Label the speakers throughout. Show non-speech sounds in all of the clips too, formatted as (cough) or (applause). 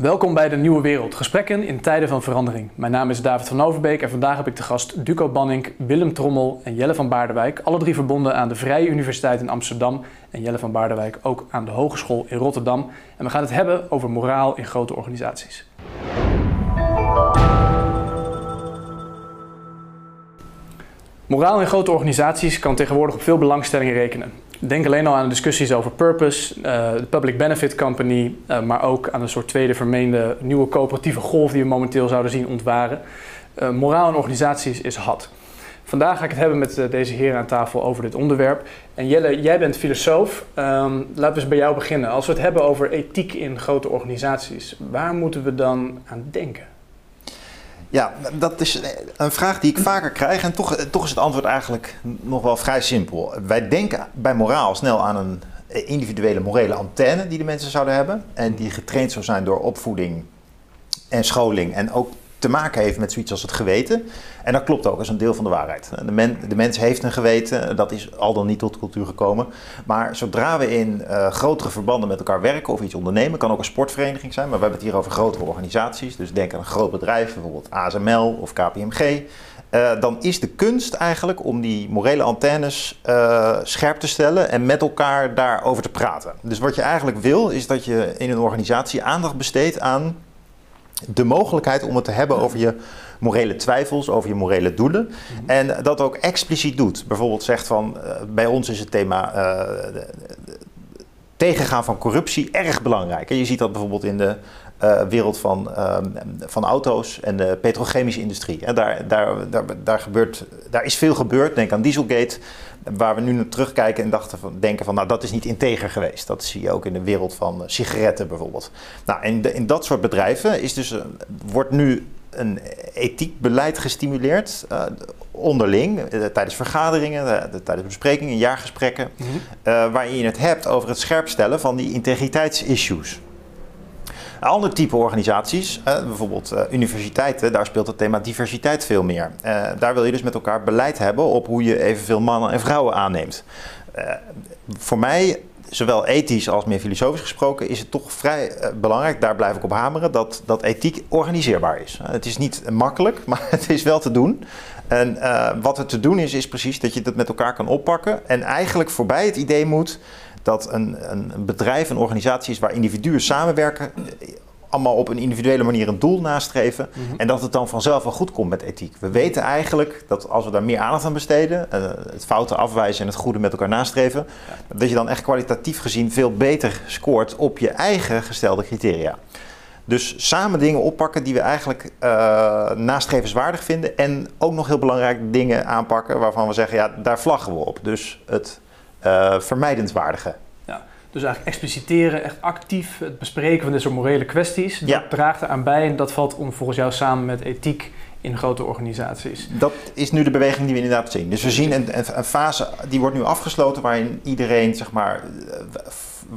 Speaker 1: Welkom bij de Nieuwe Wereld, gesprekken in tijden van verandering. Mijn naam is David van Overbeek en vandaag heb ik de gast Duco Banning, Willem Trommel en Jelle van Baardenwijk. Alle drie verbonden aan de Vrije Universiteit in Amsterdam en Jelle van Baardenwijk ook aan de Hogeschool in Rotterdam. En we gaan het hebben over moraal in grote organisaties. Moraal in grote organisaties kan tegenwoordig op veel belangstellingen rekenen. Denk alleen al aan de discussies over purpose, uh, de public benefit company, uh, maar ook aan een soort tweede vermeende nieuwe coöperatieve golf die we momenteel zouden zien ontwaren. Uh, moraal in organisaties is hot. Vandaag ga ik het hebben met deze heren aan tafel over dit onderwerp. En Jelle, jij bent filosoof. Um, laten we eens bij jou beginnen. Als we het hebben over ethiek in grote organisaties, waar moeten we dan aan denken?
Speaker 2: Ja, dat is een vraag die ik vaker krijg en toch, toch is het antwoord eigenlijk nog wel vrij simpel. Wij denken bij moraal snel aan een individuele morele antenne die de mensen zouden hebben en die getraind zou zijn door opvoeding en scholing en ook te maken heeft met zoiets als het geweten. En dat klopt ook, dat is een deel van de waarheid. De, men, de mens heeft een geweten, dat is al dan niet tot cultuur gekomen. Maar zodra we in uh, grotere verbanden met elkaar werken of iets ondernemen, kan ook een sportvereniging zijn, maar we hebben het hier over grotere organisaties. Dus denk aan een groot bedrijf, bijvoorbeeld ASML of KPMG. Uh, dan is de kunst eigenlijk om die morele antennes uh, scherp te stellen en met elkaar daarover te praten. Dus wat je eigenlijk wil, is dat je in een organisatie aandacht besteedt aan de mogelijkheid om het te hebben over je morele twijfels, over je morele doelen. Mhm. En dat ook expliciet doet. Bijvoorbeeld zegt van, uh, bij ons is het thema uh, tegengaan van corruptie erg belangrijk. En je ziet dat bijvoorbeeld in de uh, wereld van, uh, van auto's en de petrochemische industrie. En daar, daar, daar, daar, gebeurt, daar is veel gebeurd. Denk aan Dieselgate, waar we nu naar terugkijken en dachten van, denken van, nou dat is niet integer geweest. Dat zie je ook in de wereld van sigaretten bijvoorbeeld. Nou, in, de, in dat soort bedrijven is dus, uh, wordt nu een ethiek beleid gestimuleerd uh, onderling, tijdens vergaderingen, tijdens besprekingen, jaargesprekken, mm -hmm. waarin je het hebt over het scherpstellen van die integriteitsissues. Een ander type organisaties, eh, bijvoorbeeld uh, universiteiten, daar speelt het thema diversiteit veel meer. Uh, daar wil je dus met elkaar beleid hebben op hoe je evenveel mannen en vrouwen aanneemt. voor mij, zowel ethisch als meer filosofisch gesproken, is het toch vrij belangrijk, daar blijf ik op hameren, dat, dat ethiek organiseerbaar is. het is niet makkelijk, (laughs) maar het is wel te doen. En wat er te doen is, is precies dat je dat met elkaar kan oppakken en eigenlijk voorbij het idee moet dat een, een, bedrijf, een organisatie is waar individuen samenwerken, allemaal op een individuele manier een doel nastreven. Mhm. En dat het dan vanzelf wel goed komt met ethiek. We weten eigenlijk dat als we daar meer aandacht aan besteden, uh, het fouten afwijzen en het goede met elkaar nastreven, dat je dan echt kwalitatief gezien veel beter scoort op je eigen gestelde criteria. Dus samen dingen oppakken die we eigenlijk uh, nastrevenswaardig vinden. En ook nog heel belangrijk dingen aanpakken waarvan we zeggen, ja, daar vlaggen we op. Dus het uh, vermijdenswaardige.
Speaker 1: Ja, dus eigenlijk expliciteren, echt actief het bespreken van dit soort morele kwesties. Dat ja. draagt eraan bij en dat valt om, volgens jou samen met ethiek in grote organisaties.
Speaker 2: Dat is nu de beweging die we inderdaad zien. Dus we zien een, een fase, die wordt nu afgesloten waarin iedereen, zeg maar,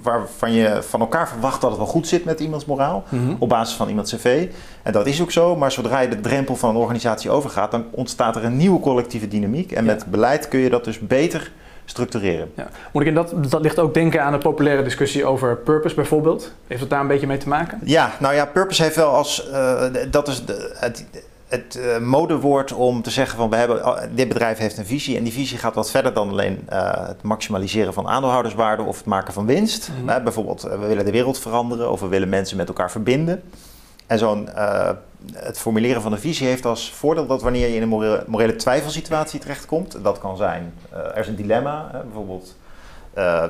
Speaker 2: waarvan je van elkaar verwacht dat het wel goed zit met iemands moraal, mm -hmm. op basis van iemands cv. En dat is ook zo, maar zodra je de drempel van een organisatie overgaat, dan ontstaat er een nieuwe collectieve dynamiek. En ja. met beleid kun je dat dus beter structureren. Ja.
Speaker 1: Moet ik in dat, dat ligt ook denken aan de populaire discussie over purpose bijvoorbeeld? Heeft dat daar een beetje mee te maken?
Speaker 2: Ja, nou ja, purpose heeft wel als, uh, dat is de, het, het uh, modewoord om te zeggen van we hebben, dit bedrijf heeft een visie en die visie gaat wat verder dan alleen uh, het maximaliseren van aandeelhouderswaarde of het maken van winst. Mm -hmm. bijvoorbeeld, we willen de wereld veranderen of we willen mensen met elkaar verbinden. En zo'n uh, het formuleren van een visie heeft als voordeel dat wanneer je in een morele, morele twijfelsituatie terechtkomt, dat kan zijn, uh, er is een dilemma, hè, bijvoorbeeld uh,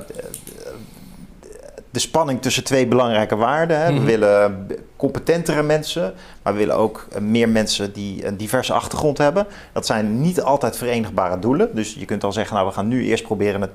Speaker 2: de spanning tussen twee belangrijke waarden. Hè. We mm-hmm. willen competentere mensen, maar we willen ook meer mensen die een diverse achtergrond hebben. Dat zijn niet altijd verenigbare doelen. Dus je kunt al zeggen, nou we gaan nu eerst proberen het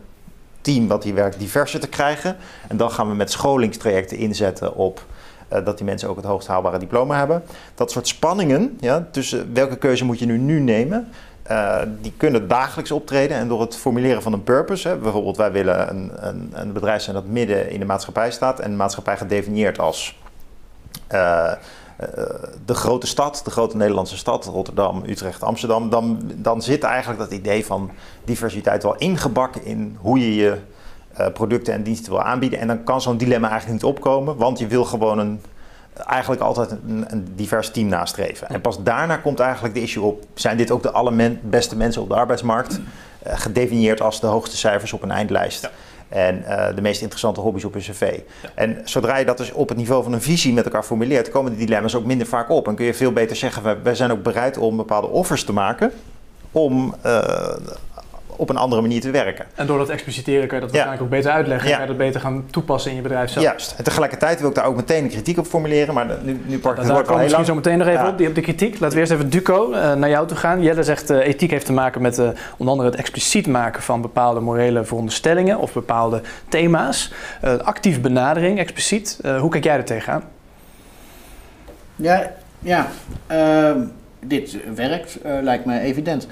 Speaker 2: team wat hier werkt diverser te krijgen. En dan gaan we met scholingstrajecten inzetten op uh, dat die mensen ook het hoogst haalbare diploma hebben. Dat soort spanningen ja, tussen welke keuze moet je nu, nu nemen, uh, die kunnen dagelijks optreden. En door het formuleren van een purpose, hè, bijvoorbeeld wij willen een, een, een, bedrijf zijn dat midden in de maatschappij staat en de maatschappij gedefinieerd als uh, de grote stad, de grote Nederlandse stad, Rotterdam, Utrecht, Amsterdam, dan, dan zit eigenlijk dat idee van diversiteit wel ingebakken in hoe je je producten en diensten wil aanbieden. En dan kan zo'n dilemma eigenlijk niet opkomen, want je wil gewoon een, eigenlijk altijd een, een, divers team nastreven. En pas daarna komt eigenlijk de issue op: zijn dit ook de allerbeste mensen op de arbeidsmarkt? Uh, gedefinieerd als de hoogste cijfers op een eindlijst. Ja. En uh, de meest interessante hobby's op een cv. Ja. En zodra je dat dus op het niveau van een visie met elkaar formuleert, komen die dilemma's ook minder vaak op. En kun je veel beter zeggen: wij, zijn ook bereid om bepaalde offers te maken. Om uh, op een andere manier te werken.
Speaker 1: En door dat expliciteren kan je dat waarschijnlijk ook beter uitleggen. Ja. Kan je dat beter gaan toepassen in je bedrijf zelf.
Speaker 2: Juist. En tegelijkertijd wil ik daar ook meteen een kritiek op formuleren. Maar nu, nu pak ik
Speaker 1: het woord al misschien zo meteen nog even op, die, op de kritiek. Laten we eerst even Duco uh, naar jou toe gaan. Jelle zegt uh, ethiek heeft te maken met uh, onder andere het expliciet maken van bepaalde morele veronderstellingen of bepaalde thema's. actief benadering, expliciet. hoe kijk jij er tegenaan?
Speaker 3: Ja, ja. Ehm, dit werkt, lijkt me evident.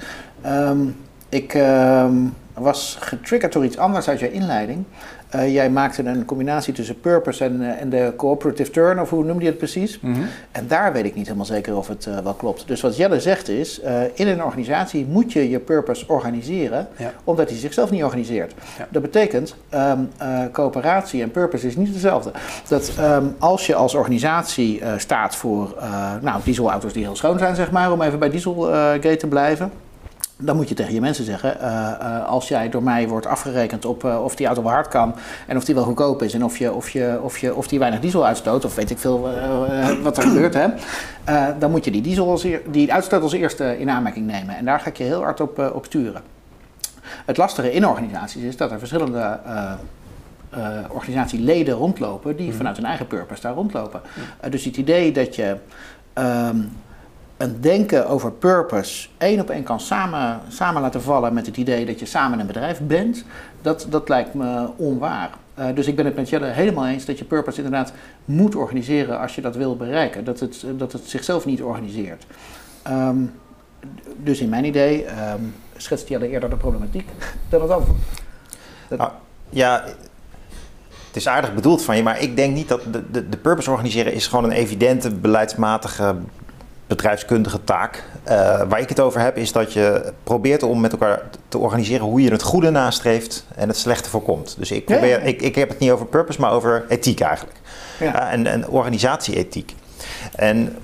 Speaker 3: Um, ik uh, was getriggerd door iets anders uit je inleiding. Uh, jij maakte een combinatie tussen purpose en, uh, en de cooperative turn, of hoe noemde je het precies? Mm -hmm. En daar weet ik niet helemaal zeker of het uh, wel klopt. Dus wat Jelle zegt is, in een organisatie moet je je purpose organiseren, ja. omdat hij zichzelf niet organiseert. Ja. Dat betekent, um, coöperatie en purpose is niet hetzelfde. Dat um, als je als organisatie staat voor nou, dieselauto's die heel schoon zijn, zeg maar, om even bij Dieselgate te blijven dan moet je tegen je mensen zeggen, uh, uh, als jij door mij wordt afgerekend op uh, of die auto wel hard kan en of die wel goedkoop is en of, je, of, je, of, je, of die weinig diesel uitstoot, of weet ik veel wat er gebeurt, hè, dan moet je die, diesel als eer, die uitstoot als eerste in aanmerking nemen. En daar ga ik je heel hard op, op sturen. Het lastige in organisaties is dat er verschillende organisatieleden rondlopen die mm. vanuit hun eigen purpose daar rondlopen. Mm. dus het idee dat je um, een denken over purpose één op één kan samen, samen laten vallen met het idee dat je samen een bedrijf bent, dat, dat lijkt me onwaar. Uh, dus ik ben het met Jelle helemaal eens dat je purpose inderdaad moet organiseren als je dat wil bereiken. Dat het, dat het zichzelf niet organiseert. Um, dus in mijn idee um, schetst Jelle eerder de problematiek (laughs) dan het antwoord.
Speaker 2: Nou, ja, het is aardig bedoeld van je, maar ik denk niet dat de, de, de purpose organiseren is gewoon een evidente beleidsmatige bedrijfskundige taak. Uh, waar ik het over heb, is dat je probeert om met elkaar te organiseren hoe je het goede nastreeft en het slechte voorkomt. Dus ik, probeer, ja. ik, ik heb het niet over purpose, maar over ethiek eigenlijk. Ja. Uh, en, en organisatieethiek. En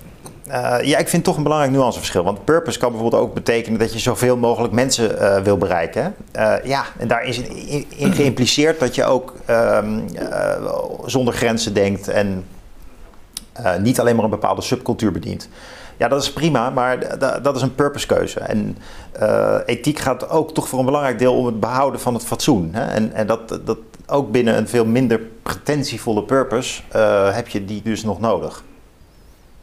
Speaker 2: uh, ja, ik vind het toch een belangrijk nuanceverschil. Want purpose kan bijvoorbeeld ook betekenen dat je zoveel mogelijk mensen uh, wil bereiken. Uh, ja, en daar is in, in (clears throat) geïmpliceerd dat je ook um, zonder grenzen denkt en niet alleen maar een bepaalde subcultuur bedient. Ja, dat is prima, maar dat is een purposekeuze. En uh, ethiek gaat ook toch voor een belangrijk deel om het behouden van het fatsoen. Hè? En, en dat, dat ook binnen een veel minder pretentievolle purpose uh, heb je die dus nog nodig.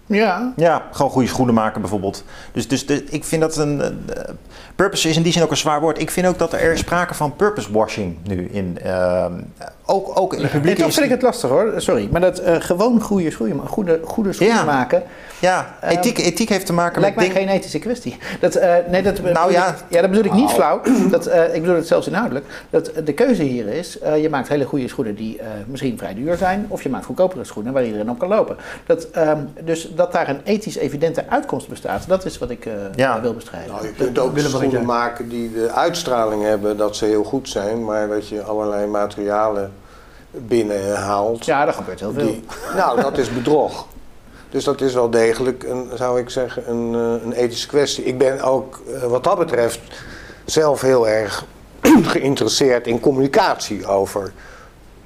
Speaker 3: Ja.
Speaker 2: Ja, gewoon goede schoenen maken bijvoorbeeld. Dus, dus de, ik vind dat een. Uh, purpose is in die zin ook een zwaar woord. Ik vind ook dat er sprake van purpose washing nu in. Uh, ook, ook in de publieke.
Speaker 3: Toch vind ik het lastig hoor, sorry. Maar dat uh, gewoon goede schoenen, goede, goede schoenen ja. maken.
Speaker 2: Ja, ethiek, um, ethiek heeft te maken
Speaker 3: lijkt
Speaker 2: met.
Speaker 3: Lijkt mij geen ethische kwestie. Dat, uh, nee, dat
Speaker 2: nou ja.
Speaker 3: Ik, ja, dat bedoel ik niet oh. flauw. (clears throat) Dat, uh, ik bedoel het zelfs inhoudelijk. Dat de keuze hier is: je maakt hele goede schoenen die misschien vrij duur zijn. Of je maakt goedkopere schoenen waar iedereen op kan lopen. Dat, um, dus dat daar een ethisch evidente uitkomst bestaat, dat is wat ik ja. wil bestrijden.
Speaker 4: Nou, je kunt ook schoenen maken die de uitstraling hebben dat ze heel goed zijn, maar dat je allerlei materialen binnenhaalt.
Speaker 3: Ja, dat gebeurt heel veel. Die,
Speaker 4: nou, dat is bedrog. Dus dat is wel degelijk, een, zou ik zeggen, een, een ethische kwestie. Ik ben ook wat dat betreft zelf heel erg (clears throat) geïnteresseerd in communicatie over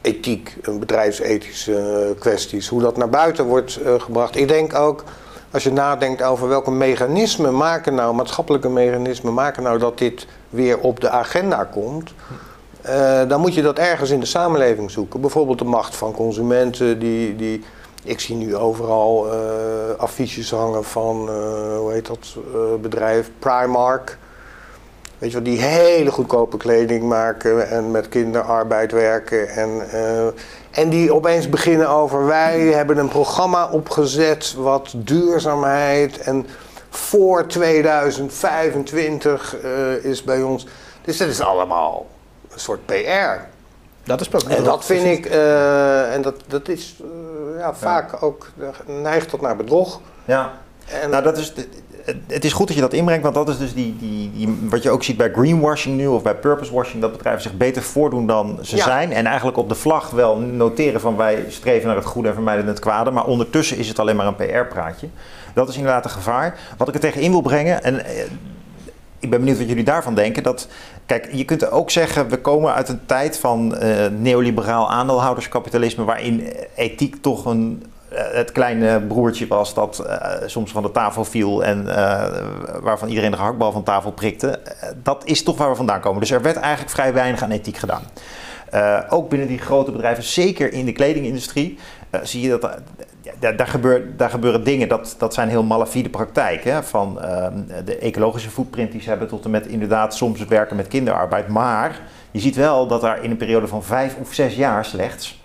Speaker 4: ethiek en bedrijfsethische kwesties. Hoe dat naar buiten wordt gebracht. Ik denk ook, als je nadenkt over welke mechanismen maken nou, maatschappelijke mechanismen maken nou dat dit weer op de agenda komt. Uh, dan moet je dat ergens in de samenleving zoeken. Bijvoorbeeld de macht van consumenten. Die, die, ik zie nu overal uh, affiches hangen van, uh, hoe heet dat bedrijf, Primark. Weet je wel, die hele goedkope kleding maken en met kinderarbeid werken. En, en die opeens beginnen over, wij hebben een programma opgezet wat duurzaamheid en voor 2025 is bij ons. Dus dat is allemaal een soort PR.
Speaker 3: Dat is ook
Speaker 4: En dat vind ik, uh, en dat, dat is uh, ja, vaak ja. ook, neigt tot naar bedrog.
Speaker 2: Ja.
Speaker 4: En-
Speaker 2: Nou, dat is, het is goed dat je dat inbrengt, want dat is dus die, die, die, wat je ook ziet bij greenwashing nu of bij purpose washing, dat bedrijven zich beter voordoen dan ze
Speaker 4: Ja.
Speaker 2: zijn. En eigenlijk op de vlag wel noteren van wij streven naar het goede en vermijden het kwade, maar ondertussen is het alleen maar een PR-praatje. Dat is inderdaad een gevaar. Wat ik er tegen in wil brengen, en eh, ik ben benieuwd wat jullie daarvan denken. Dat, kijk, je kunt ook zeggen, we komen uit een tijd van eh, neoliberaal aandeelhouderskapitalisme, waarin ethiek toch een, eh, het kleine broertje was dat eh, soms van de tafel viel en waarvan iedereen de gehaktbal van tafel prikte. Dat is toch waar we vandaan komen. Dus er werd eigenlijk vrij weinig aan ethiek gedaan. Ook binnen die grote bedrijven, zeker in de kledingindustrie, zie je dat. Daar, daar, gebeurt, daar gebeuren dingen, dat, dat zijn heel malafide praktijken. Van ehm, de ecologische footprint die ze hebben tot en met inderdaad soms werken met kinderarbeid. Maar je ziet wel dat daar in een periode van vijf of zes jaar slechts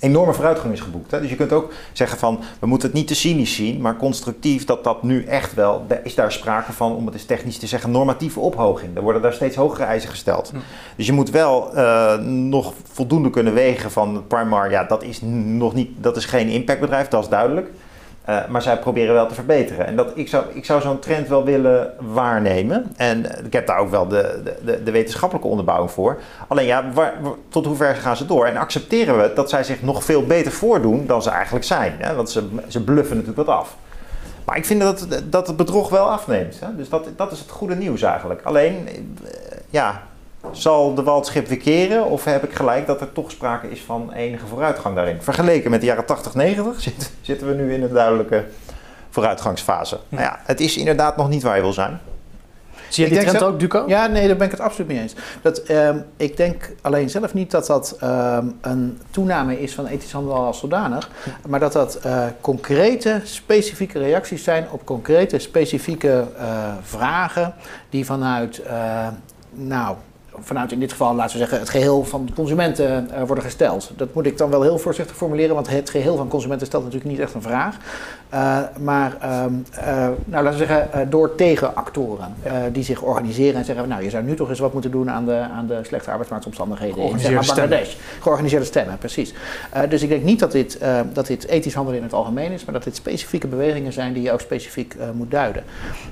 Speaker 2: enorme vooruitgang is geboekt. Hè? Dus je kunt ook zeggen van, we moeten het niet te cynisch zien, maar constructief dat dat nu echt wel, is daar sprake van, om het eens technisch te zeggen, normatieve ophoging. Er worden daar steeds hogere eisen gesteld. Dus je moet wel eh, nog voldoende kunnen wegen van Primar, ja, dat is nog niet, dat is geen impactbedrijf, dat is duidelijk. Uh, maar zij proberen wel te verbeteren. En dat, ik zou, ik zou zo'n trend wel willen waarnemen. En ik heb daar ook wel de, de, de wetenschappelijke onderbouwing voor. Alleen ja, waar, tot hoe ver gaan ze door? En accepteren we dat zij zich nog veel beter voordoen dan ze eigenlijk zijn? Hè? Want ze, ze bluffen natuurlijk wat af. Maar ik vind dat, dat het bedrog wel afneemt. Hè? Dus dat, dat is het goede nieuws eigenlijk. Alleen, ja, zal de wal het schip weer keren? Of heb ik gelijk dat er toch sprake is van enige vooruitgang daarin? Vergeleken met de jaren 80, 90 (laughs) zit, zitten we nu in een duidelijke vooruitgangsfase. Ja. Nou ja, het is inderdaad nog niet waar je wil zijn.
Speaker 1: Zie je die trend ook, Duco?
Speaker 3: Ja, nee, daar ben ik het absoluut mee eens. Dat, um, ik denk alleen zelf niet dat dat um, een toename is van ethisch handel als zodanig, maar dat dat uh, concrete, specifieke reacties zijn op concrete, specifieke uh, vragen die vanuit, uh, nou, vanuit in dit geval, laten we zeggen, het geheel van de consumenten uh, worden gesteld. Dat moet ik dan wel heel voorzichtig formuleren, want het geheel van consumenten stelt natuurlijk niet echt een vraag. Uh, maar, um, uh, nou, laten we zeggen, door tegenactoren die zich organiseren en zeggen, nou, je zou nu toch eens wat moeten doen aan de, aan de slechte arbeidsmarktomstandigheden in zeg maar, Bangladesh. Georganiseerde stemmen, precies. Dus ik denk niet dat dit, dat dit ethisch handelen in het algemeen is, maar dat dit specifieke bewegingen zijn die je ook specifiek moet duiden.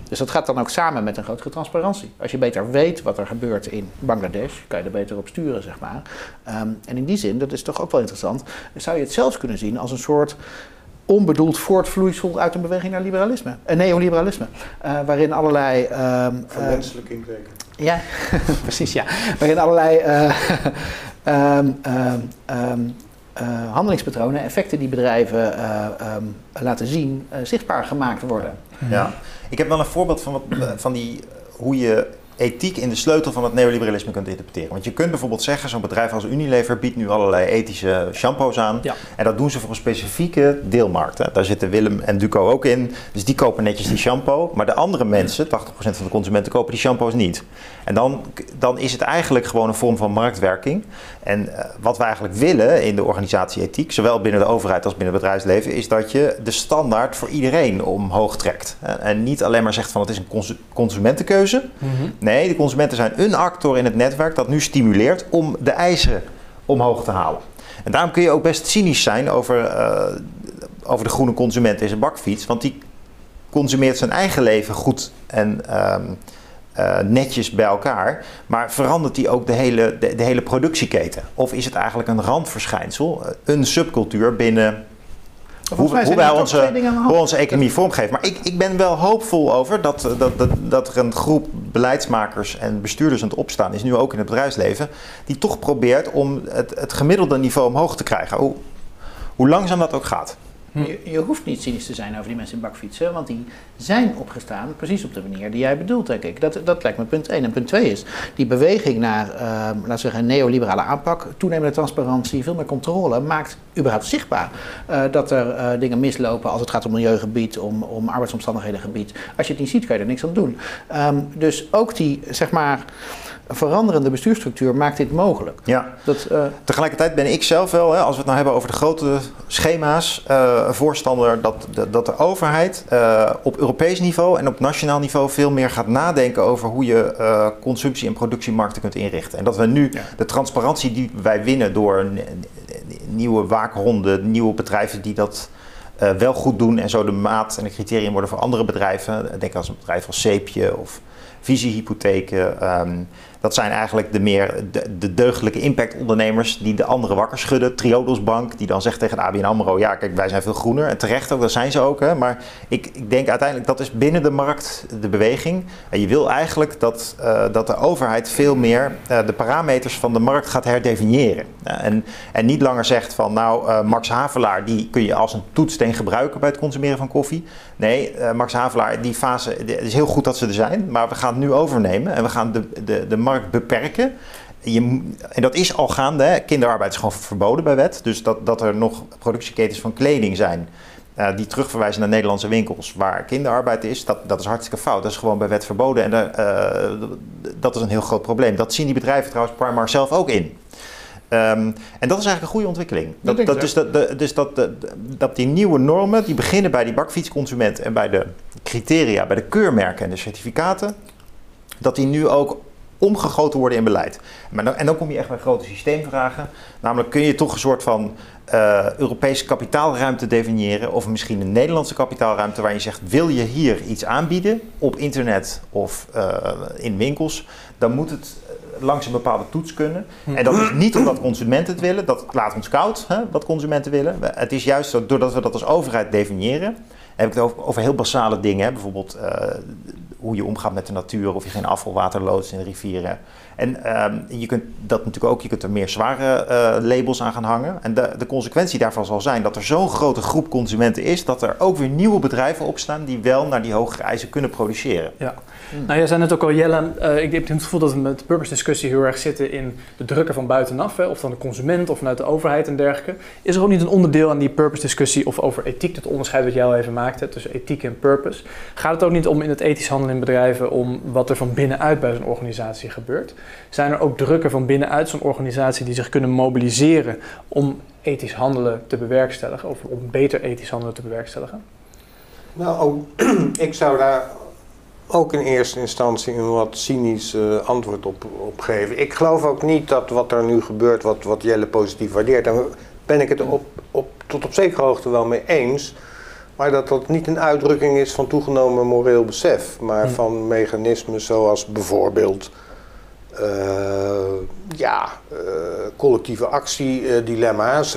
Speaker 3: Dus dat gaat dan ook samen met een grotere transparantie. Als je beter weet wat er gebeurt in Bangladesh, kan je er beter op sturen, zeg maar. Um, en in die zin, dat is toch ook wel interessant, zou je het zelfs kunnen zien als een soort onbedoeld voortvloeisel uit een beweging naar liberalisme, uh, neoliberalisme, uh, waarin allerlei... Um,
Speaker 4: Verwenselijk inbreken.
Speaker 3: Ja, (laughs) precies, ja. Waarin allerlei um, (laughs) handelingspatronen, effecten die bedrijven laten zien, uh, zichtbaar gemaakt worden.
Speaker 2: Ja, ik heb wel een voorbeeld van, wat, van die, hoe je ethiek in de sleutel van het neoliberalisme kunt interpreteren. Want je kunt bijvoorbeeld zeggen, zo'n bedrijf als Unilever biedt nu allerlei ethische shampoos aan. Ja. En dat doen ze voor een specifieke deelmarkt. Hè. Daar zitten Willem en Duco ook in. Dus die kopen netjes die shampoo. Maar de andere mensen, 80% van de consumenten, kopen die shampoos niet. En dan, dan is het eigenlijk gewoon een vorm van marktwerking. En uh, wat we eigenlijk willen in de organisatie ethiek, zowel binnen de overheid als binnen het bedrijfsleven, is dat je de standaard voor iedereen omhoog trekt. En niet alleen maar zegt van het is een consumentenkeuze. Mm-hmm. Nee, de consumenten zijn een actor in het netwerk dat nu stimuleert om de eisen omhoog te halen. En daarom kun je ook best cynisch zijn over, uh, over de groene consument in zijn bakfiets. Want die consumeert zijn eigen leven goed en um, uh, netjes bij elkaar. Maar verandert die ook de hele, de, hele productieketen? Of is het eigenlijk een randverschijnsel, een subcultuur binnen hoe, hoe wij onze, hoe onze economie vormgeven. Maar ik, ik ben wel hoopvol over dat, dat, dat, dat er een groep beleidsmakers en bestuurders aan het opstaan is, nu ook in het bedrijfsleven, die toch probeert om het, het gemiddelde niveau omhoog te krijgen. Hoe, hoe langzaam dat ook gaat.
Speaker 3: Je, je, hoeft niet cynisch te zijn over die mensen in bakfietsen, want die zijn opgestaan precies op de manier die jij bedoelt, denk ik. Dat, dat lijkt me punt 1. En punt 2 is die beweging naar, uh, laten we zeggen, een neoliberale aanpak, toenemende transparantie, veel meer controle, maakt überhaupt zichtbaar uh, dat er uh, dingen mislopen als het gaat om milieugebied, om, om arbeidsomstandighedengebied. Als je het niet ziet, kan je er niks aan doen. Um, dus ook die, zeg maar veranderende bestuursstructuur maakt dit mogelijk.
Speaker 2: Ja. Dat, uh... Tegelijkertijd ben ik zelf wel, hè, als we het nou hebben over de grote schema's, uh, een voorstander dat, dat, dat de overheid uh, op Europees niveau en op nationaal niveau veel meer gaat nadenken over hoe je consumptie- en productiemarkten kunt inrichten. En dat we nu ja. de transparantie die wij winnen door nieuwe waakronden, nieuwe bedrijven die dat eh, wel goed doen en zo de maat en de criteria worden voor andere bedrijven. Denk aan een bedrijf als Zeepje of Visiehypotheken. Ehm, dat zijn eigenlijk de meer de, de deugdelijke impactondernemers die de anderen wakker schudden. Triodos Bank, die dan zegt tegen ABN AMRO... ja, kijk, wij zijn veel groener. En terecht ook, dat zijn ze ook. Hè. Maar ik, ik denk uiteindelijk, dat is binnen de markt de beweging. En je wil eigenlijk dat, uh, dat de overheid veel meer uh, de parameters van de markt gaat herdefiniëren. En, en niet langer zegt van, nou, Max Havelaar... die kun je als een toetssteen gebruiken bij het consumeren van koffie. Nee, Max Havelaar, die fase, het is heel goed dat ze er zijn... maar we gaan het nu overnemen en we gaan de, de, de markt beperken. Je, en dat is al gaande. Hè. Kinderarbeid is gewoon verboden bij wet. Dus dat, dat er nog productieketens van kleding zijn. Uh, die terugverwijzen naar Nederlandse winkels waar kinderarbeid is, dat, dat is hartstikke fout. Dat is gewoon bij wet verboden en uh, dat is een heel groot probleem. Dat zien die bedrijven trouwens Primark zelf ook in. Um, en dat is eigenlijk een goede ontwikkeling. Dat, dat, dat dus dat, de, dus dat, de, dat die nieuwe normen, die beginnen bij die bakfietsconsument en bij de criteria, bij de keurmerken en de certificaten, dat die nu ook omgegoten worden in beleid. Maar dan, en dan kom je echt bij grote systeemvragen. Namelijk kun je toch een soort van uh, Europese kapitaalruimte definiëren, of misschien een Nederlandse kapitaalruimte, waar je zegt: wil je hier iets aanbieden op internet of uh, in winkels, dan moet het langs een bepaalde toets kunnen. En dat is niet omdat consumenten het willen, dat laat ons koud, hè, wat consumenten willen. Het is juist zo, doordat we dat als overheid definiëren, heb ik het over, heel basale dingen. Hè. Bijvoorbeeld uh, hoe je omgaat met de natuur, of je geen afvalwater loodst in de rivieren. En um, je kunt dat natuurlijk ook, je kunt er meer zware uh, labels aan gaan hangen. En de, de consequentie daarvan zal zijn dat er zo'n grote groep consumenten is, dat er ook weer nieuwe bedrijven opstaan die wel naar die hogere eisen kunnen produceren.
Speaker 1: Ja. Nou, jij zei net ook al, Jelle, uh, ik heb het gevoel dat we met de purpose discussie heel erg zitten in de drukken van buitenaf, hè, of van de consument of vanuit de overheid en dergelijke. Is er ook niet een onderdeel aan die purpose discussie of over ethiek, het onderscheid wat jij al even maakte tussen ethiek en purpose? Gaat het ook niet om in het ethisch handelen in bedrijven, om wat er van binnenuit bij zo'n organisatie gebeurt? Zijn er ook drukken van binnenuit zo'n organisatie die zich kunnen mobiliseren om ethisch handelen te bewerkstelligen, of om beter ethisch handelen te bewerkstelligen?
Speaker 4: Nou, (clears throat) ik zou daar ook in eerste instantie een wat cynisch uh, antwoord op, op geven. Ik geloof ook niet dat wat er nu gebeurt, wat, wat Jelle positief waardeert, daar ben ik het op, op, tot op zekere hoogte wel mee eens. Maar dat dat niet een uitdrukking is van toegenomen moreel besef, maar hm. van mechanismen zoals bijvoorbeeld uh, ja, uh, collectieve actiedilemma's.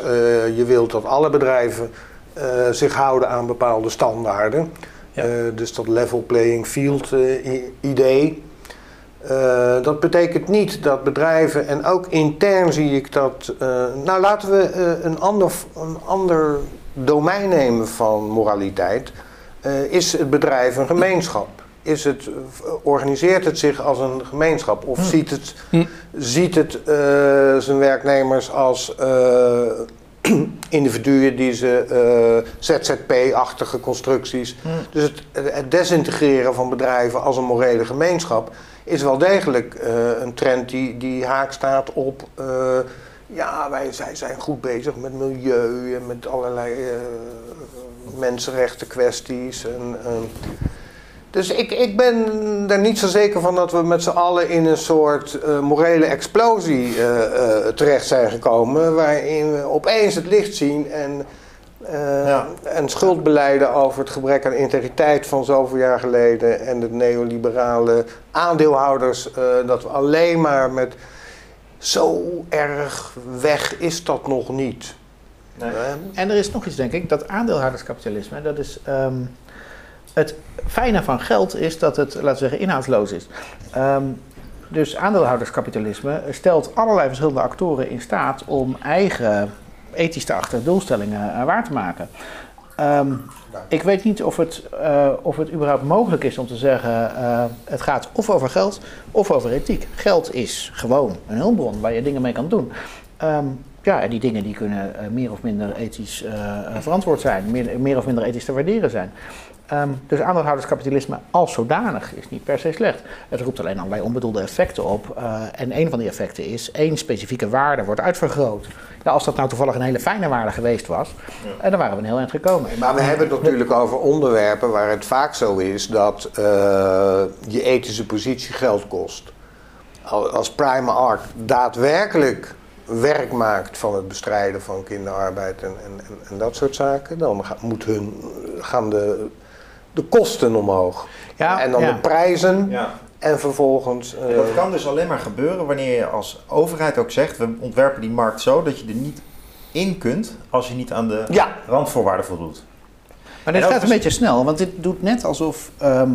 Speaker 4: je wilt dat alle bedrijven zich houden aan bepaalde standaarden. Ja. Uh, dus dat level playing field uh, idee. Uh, dat betekent niet dat bedrijven, en ook intern zie ik dat. nou, laten we een, ander, een ander domein nemen van moraliteit. is het bedrijf een gemeenschap? Is het, organiseert het zich als een gemeenschap? Of hm. ziet het, hm. ziet het zijn werknemers als (clears throat) individuen die ze uh, ZZP-achtige constructies. Hmm. Dus het, het, desintegreren van bedrijven als een morele gemeenschap is wel degelijk uh, een trend die, die haak staat op. Uh, ja, wij zij zijn goed bezig met milieu en met allerlei mensenrechten kwesties. En, dus ik, ik ben er niet zo zeker van dat we met z'n allen in een soort uh, morele explosie uh, uh, terecht zijn gekomen. Waarin we opeens het licht zien en, ja. en schuld beleiden over het gebrek aan integriteit van zoveel jaar geleden. En de neoliberale aandeelhouders. dat we alleen maar met zo erg weg is dat nog niet.
Speaker 3: Nee. En er is nog iets, denk ik, dat aandeelhouderskapitalisme, dat is. Um het fijne van geld is dat het, laten we zeggen, inhoudsloos is. Um, dus aandeelhouderskapitalisme stelt allerlei verschillende actoren in staat om eigen ethisch te achter doelstellingen uh, waar te maken. Um, ik weet niet of het, uh, of het überhaupt mogelijk is om te zeggen: uh, het gaat of over geld of over ethiek. Geld is gewoon een hulpbron waar je dingen mee kan doen. Um, ja, en die dingen die kunnen meer of minder ethisch verantwoord zijn, meer of minder ethisch te waarderen zijn. Um, dus aandeelhouderskapitalisme als zodanig is niet per se slecht. Het roept alleen allerlei onbedoelde effecten op. Uh, en een van die effecten is één specifieke waarde wordt uitvergroot. Ja, als dat nou toevallig een hele fijne waarde geweest was, ja. dan waren we een heel eind gekomen.
Speaker 4: Maar we hebben het natuurlijk over onderwerpen waar het vaak zo is dat uh, je ethische positie geld kost. Als Primark daadwerkelijk werk maakt van het bestrijden van kinderarbeid en, en, en, dat soort zaken, dan moet hun, gaan de, de kosten omhoog.
Speaker 3: Ja,
Speaker 4: en dan
Speaker 3: ja.
Speaker 4: de prijzen
Speaker 2: Ja.
Speaker 4: en vervolgens. eh,
Speaker 2: En dat kan dus alleen maar gebeuren wanneer je als overheid ook zegt: we ontwerpen die markt zo dat je er niet in kunt als je niet aan de
Speaker 4: Ja.
Speaker 2: randvoorwaarden voldoet.
Speaker 3: Maar dit gaat een
Speaker 2: is-
Speaker 3: beetje snel, want dit doet net alsof, ehm,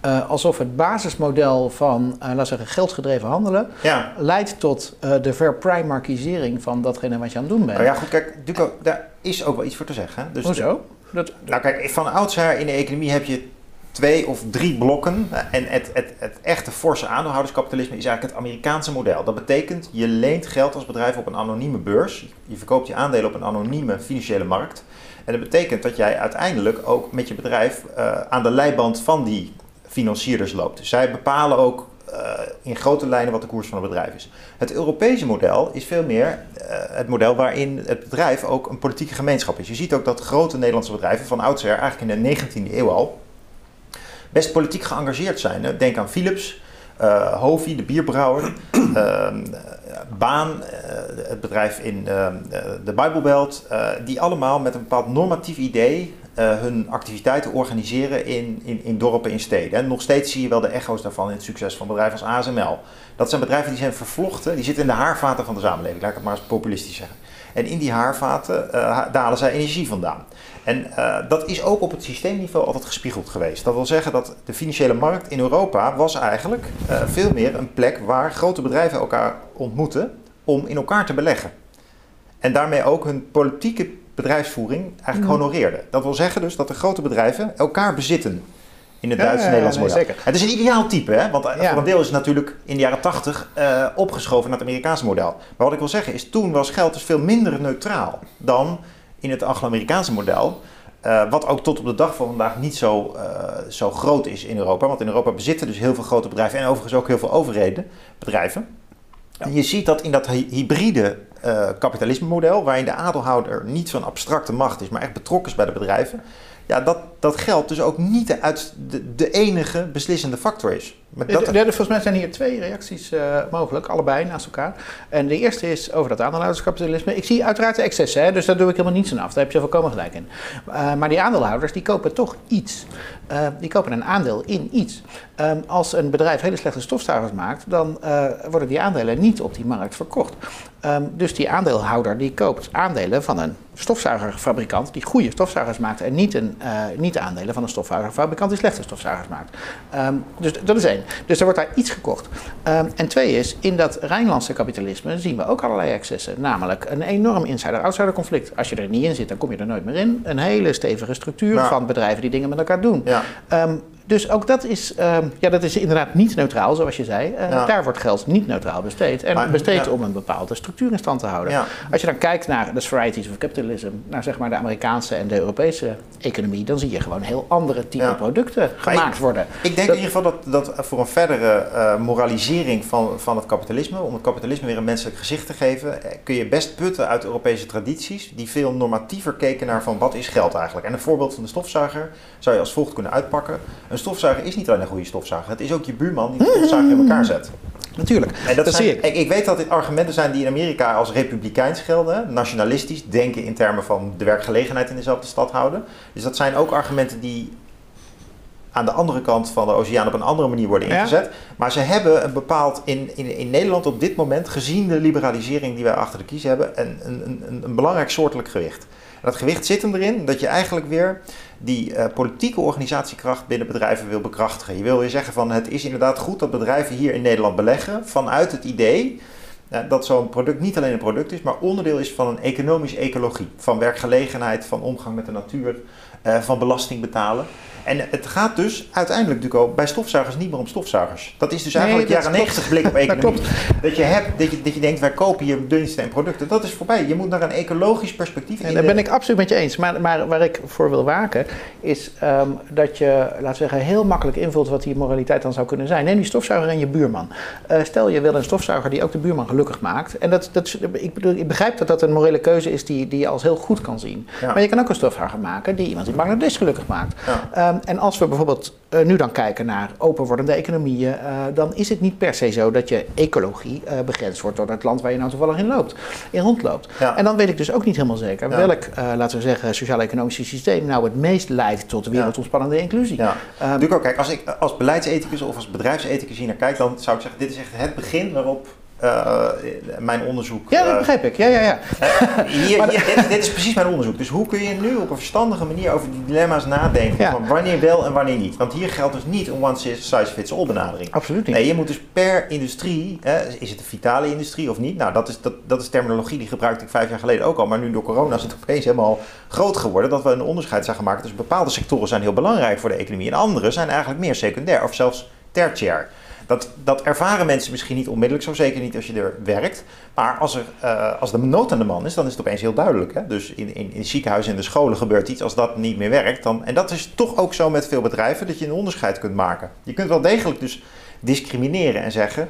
Speaker 3: eh, alsof het basismodel van, eh laten we zeggen, geldgedreven handelen
Speaker 2: Ja,
Speaker 3: leidt tot eh, de verprimarkisering van datgene wat je aan het doen bent.
Speaker 2: nou ja, goed, kijk, Duco, daar is ook wel iets voor te zeggen. Dus
Speaker 3: Hoezo?
Speaker 2: Nou kijk, van oudsher in de economie heb je twee of drie blokken. En het, het, het echte forse aandeelhouderskapitalisme is eigenlijk het Amerikaanse model. Dat betekent, je leent geld als bedrijf op een anonieme beurs. Je verkoopt je aandelen op een anonieme financiële markt. En dat betekent dat jij uiteindelijk ook met je bedrijf eh, aan de leiband van die financierders loopt. Zij bepalen ook eh, in grote lijnen wat de koers van het bedrijf is. Het Europese model is veel meer eh, het model waarin het bedrijf ook een politieke gemeenschap is. Je ziet ook dat grote Nederlandse bedrijven van oudsher, eigenlijk in de 19e eeuw al, best politiek geëngageerd zijn. hè. Denk aan Philips, eh Hovi, de bierbrouwer, (clears throat) ehm, Baan, eh, het bedrijf in ehm, eh, de Bijbelbelt, eh, die allemaal met een bepaald normatief idee eh, hun activiteiten organiseren in, in, in dorpen, in steden. En nog steeds zie je wel de echo's daarvan in het succes van bedrijven als ASML. Dat zijn bedrijven die zijn vervlochten, die zitten in de haarvaten van de samenleving, laat ik het maar eens populistisch zeggen. En in die haarvaten eh, dalen zij energie vandaan. En eh, dat is ook op het systeemniveau altijd gespiegeld geweest. Dat wil zeggen dat de financiële markt in Europa was eigenlijk eh, veel meer een plek waar grote bedrijven elkaar ontmoeten om in elkaar te beleggen. En daarmee ook hun politieke bedrijfsvoering eigenlijk
Speaker 3: Mhm.
Speaker 2: honoreerden. Dat wil zeggen dus dat de grote bedrijven elkaar bezitten in het
Speaker 3: Ja,
Speaker 2: Duits-Nederlands model.
Speaker 3: zeker.
Speaker 2: Het is een ideaal type, hè? want eh, voor een deel is het natuurlijk in de jaren 80 eh, opgeschoven naar het Amerikaanse model. Maar wat ik wil zeggen is, toen was geld dus veel minder neutraal dan in het Anglo-Amerikaanse model. eh, wat ook tot op de dag van vandaag niet zo, zo groot is in Europa. Want in Europa bezitten dus heel veel grote bedrijven en overigens ook heel veel overheden, bedrijven. En je ziet dat in dat hy- hybride eh kapitalisme-model, waarin de aandeelhouder niet zo'n abstracte macht is, maar echt betrokken is bij de bedrijven, ja, dat, dat geld dus ook niet de, uit, de enige beslissende factor is. Dat,
Speaker 3: Ja, volgens mij zijn hier twee reacties eh, mogelijk, allebei naast elkaar. En de eerste is over dat aandeelhouderskapitalisme. Ik zie uiteraard de excessen, hè, dus daar doe ik helemaal niets aan af. Daar heb je volkomen gelijk in. Eh, maar die aandeelhouders, die kopen toch iets. Eh, die kopen een aandeel in iets. Ehm, als een bedrijf hele slechte stofzuigers maakt, dan eh, worden die aandelen niet op die markt verkocht. Ehm, dus die aandeelhouder die koopt aandelen van een stofzuigerfabrikant die goede stofzuigers maakt en niet, een, eh, niet aandelen van een stofzuigerfabrikant die slechte stofzuigers maakt. Ehm, dus dat is één. Dus er wordt daar iets gekocht. Ehm, en twee is, in dat Rijnlandse kapitalisme zien we ook allerlei excessen. Namelijk een enorm insider-outsider conflict. Als je er niet in zit, dan kom je er nooit meer in. Een hele stevige structuur van bedrijven die dingen met elkaar doen.
Speaker 2: ja.
Speaker 3: Ehm, dus ook dat is, ehm, ja, dat is inderdaad niet neutraal, zoals je zei. Eh,
Speaker 2: Ja.
Speaker 3: Daar wordt geld niet neutraal besteed. En
Speaker 2: Maar-
Speaker 3: besteed
Speaker 2: ja.
Speaker 3: om een bepaalde structuur in stand te houden.
Speaker 2: Ja.
Speaker 3: Als je dan kijkt naar de varieties of capitalism, naar zeg maar de Amerikaanse en de Europese economie, dan zie je gewoon heel andere type producten gemaakt
Speaker 2: ik-
Speaker 3: worden.
Speaker 2: Ik denk
Speaker 3: Dat-
Speaker 2: in ieder geval dat, dat voor een verdere eh, moralisering van, van het kapitalisme, om het kapitalisme weer een menselijk gezicht te geven, eh, kun je best putten uit Europese tradities die veel normatiever keken naar van wat is geld eigenlijk. En een voorbeeld van de stofzuiger zou je als volgt kunnen uitpakken. Een stofzuiger is niet alleen een goede stofzuiger, het is ook je buurman die de stofzuiger in elkaar zet.
Speaker 3: Natuurlijk,
Speaker 2: En dat,
Speaker 3: dat
Speaker 2: zijn,
Speaker 3: zie ik.
Speaker 2: Ik, ik weet dat dit argumenten zijn die in Amerika als republikeins gelden, nationalistisch, denken in termen van de werkgelegenheid in dezelfde stad houden. Dus dat zijn ook argumenten die aan de andere kant van de oceaan op een andere manier worden
Speaker 3: Ja.
Speaker 2: ingezet. Maar ze hebben een bepaald, in, in, in Nederland op dit moment, gezien de liberalisering die wij achter de kies hebben, een, een, een, een belangrijk soortelijk gewicht. En dat gewicht zit hem erin dat je eigenlijk weer die eh, politieke organisatiekracht binnen bedrijven wil bekrachtigen. Je wil weer zeggen van het is inderdaad goed dat bedrijven hier in Nederland beleggen vanuit het idee eh, dat zo'n product niet alleen een product is, maar onderdeel is van een economische ecologie. Van werkgelegenheid, van omgang met de natuur, eh, van belasting betalen. En het gaat dus uiteindelijk Duco, bij stofzuigers niet meer om stofzuigers. Dat is dus eigenlijk
Speaker 3: dat
Speaker 2: jaren
Speaker 3: klopt.
Speaker 2: 90 blik op (laughs)
Speaker 3: Dat
Speaker 2: economie. Dat, je hebt, dat, je, dat je denkt, wij kopen hier diensten en producten. Dat is voorbij. Je moet naar een ecologisch perspectief.
Speaker 3: En daar
Speaker 2: de-
Speaker 3: ben ik absoluut met je eens. Maar, maar waar ik voor wil waken, is ehm, dat je, laten we zeggen, heel makkelijk invult wat die moraliteit dan zou kunnen zijn. Neem die stofzuiger en je buurman. Eh, stel je wil een stofzuiger die ook de buurman gelukkig maakt. En dat, dat, ik, bedoel, ik begrijp dat dat een morele keuze is die, die je als heel goed kan zien.
Speaker 2: Ja.
Speaker 3: Maar je kan ook een stofzuiger maken die iemand in Bangladesh gelukkig maakt.
Speaker 2: Ja.
Speaker 3: Ehm, en als we bijvoorbeeld eh, nu dan kijken naar open wordende economieën, eh, dan is het niet per se zo dat je ecologie eh, begrensd wordt door het land waar je nou toevallig in loopt, in rondloopt.
Speaker 2: Ja.
Speaker 3: En dan weet ik dus ook niet helemaal zeker
Speaker 2: Ja.
Speaker 3: welk, laten we zeggen, sociaal-economische systeem nou het meest leidt tot wereldomspannende inclusie.
Speaker 2: Ja.
Speaker 3: Ehm,
Speaker 2: Duco, kijk, als ik als beleidsethicus of als bedrijfsethicus hier naar kijk, dan zou ik zeggen, dit is echt het begin waarop eh, mijn onderzoek...
Speaker 3: ja, dat
Speaker 2: eh,
Speaker 3: begrijp ik. Ja, ja, ja. (laughs)
Speaker 2: hier, hier- dit, dit is precies mijn onderzoek. Dus hoe kun je nu op een verstandige manier over die dilemma's nadenken?
Speaker 3: Ja.
Speaker 2: Van wanneer wel en wanneer niet? Want hier geldt dus niet een one size fits all benadering.
Speaker 3: Absoluut niet.
Speaker 2: Nee, je moet dus per industrie, hè, is het een vitale industrie of niet? Nou, dat is, dat, dat is terminologie die gebruikte ik vijf jaar geleden ook al. Maar nu door corona is het opeens helemaal groot geworden. Dat we een onderscheid zijn gemaakt. Dus bepaalde sectoren zijn heel belangrijk voor de economie. En andere zijn eigenlijk meer secundair of zelfs tertiair. Dat, dat ervaren mensen misschien niet onmiddellijk, zo zeker niet als je er werkt. Maar als, er, eh, als de nood aan de man is, dan is het opeens heel duidelijk. Hè? Dus in, in, in ziekenhuizen en de scholen gebeurt iets als dat niet meer werkt. Dan, en dat is toch ook zo met veel bedrijven, dat je een onderscheid kunt maken. Je kunt wel degelijk dus discrimineren en zeggen...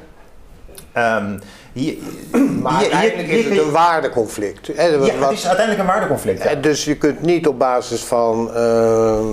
Speaker 2: ehm, hier,
Speaker 4: Maar
Speaker 2: hier- hier-
Speaker 4: uiteindelijk
Speaker 2: hier
Speaker 4: is het een waardeconflict. Hè,
Speaker 2: Ja,
Speaker 4: wat-
Speaker 2: het is uiteindelijk een waardeconflict. ja.
Speaker 4: Eh, Dus je kunt niet op basis van ehm,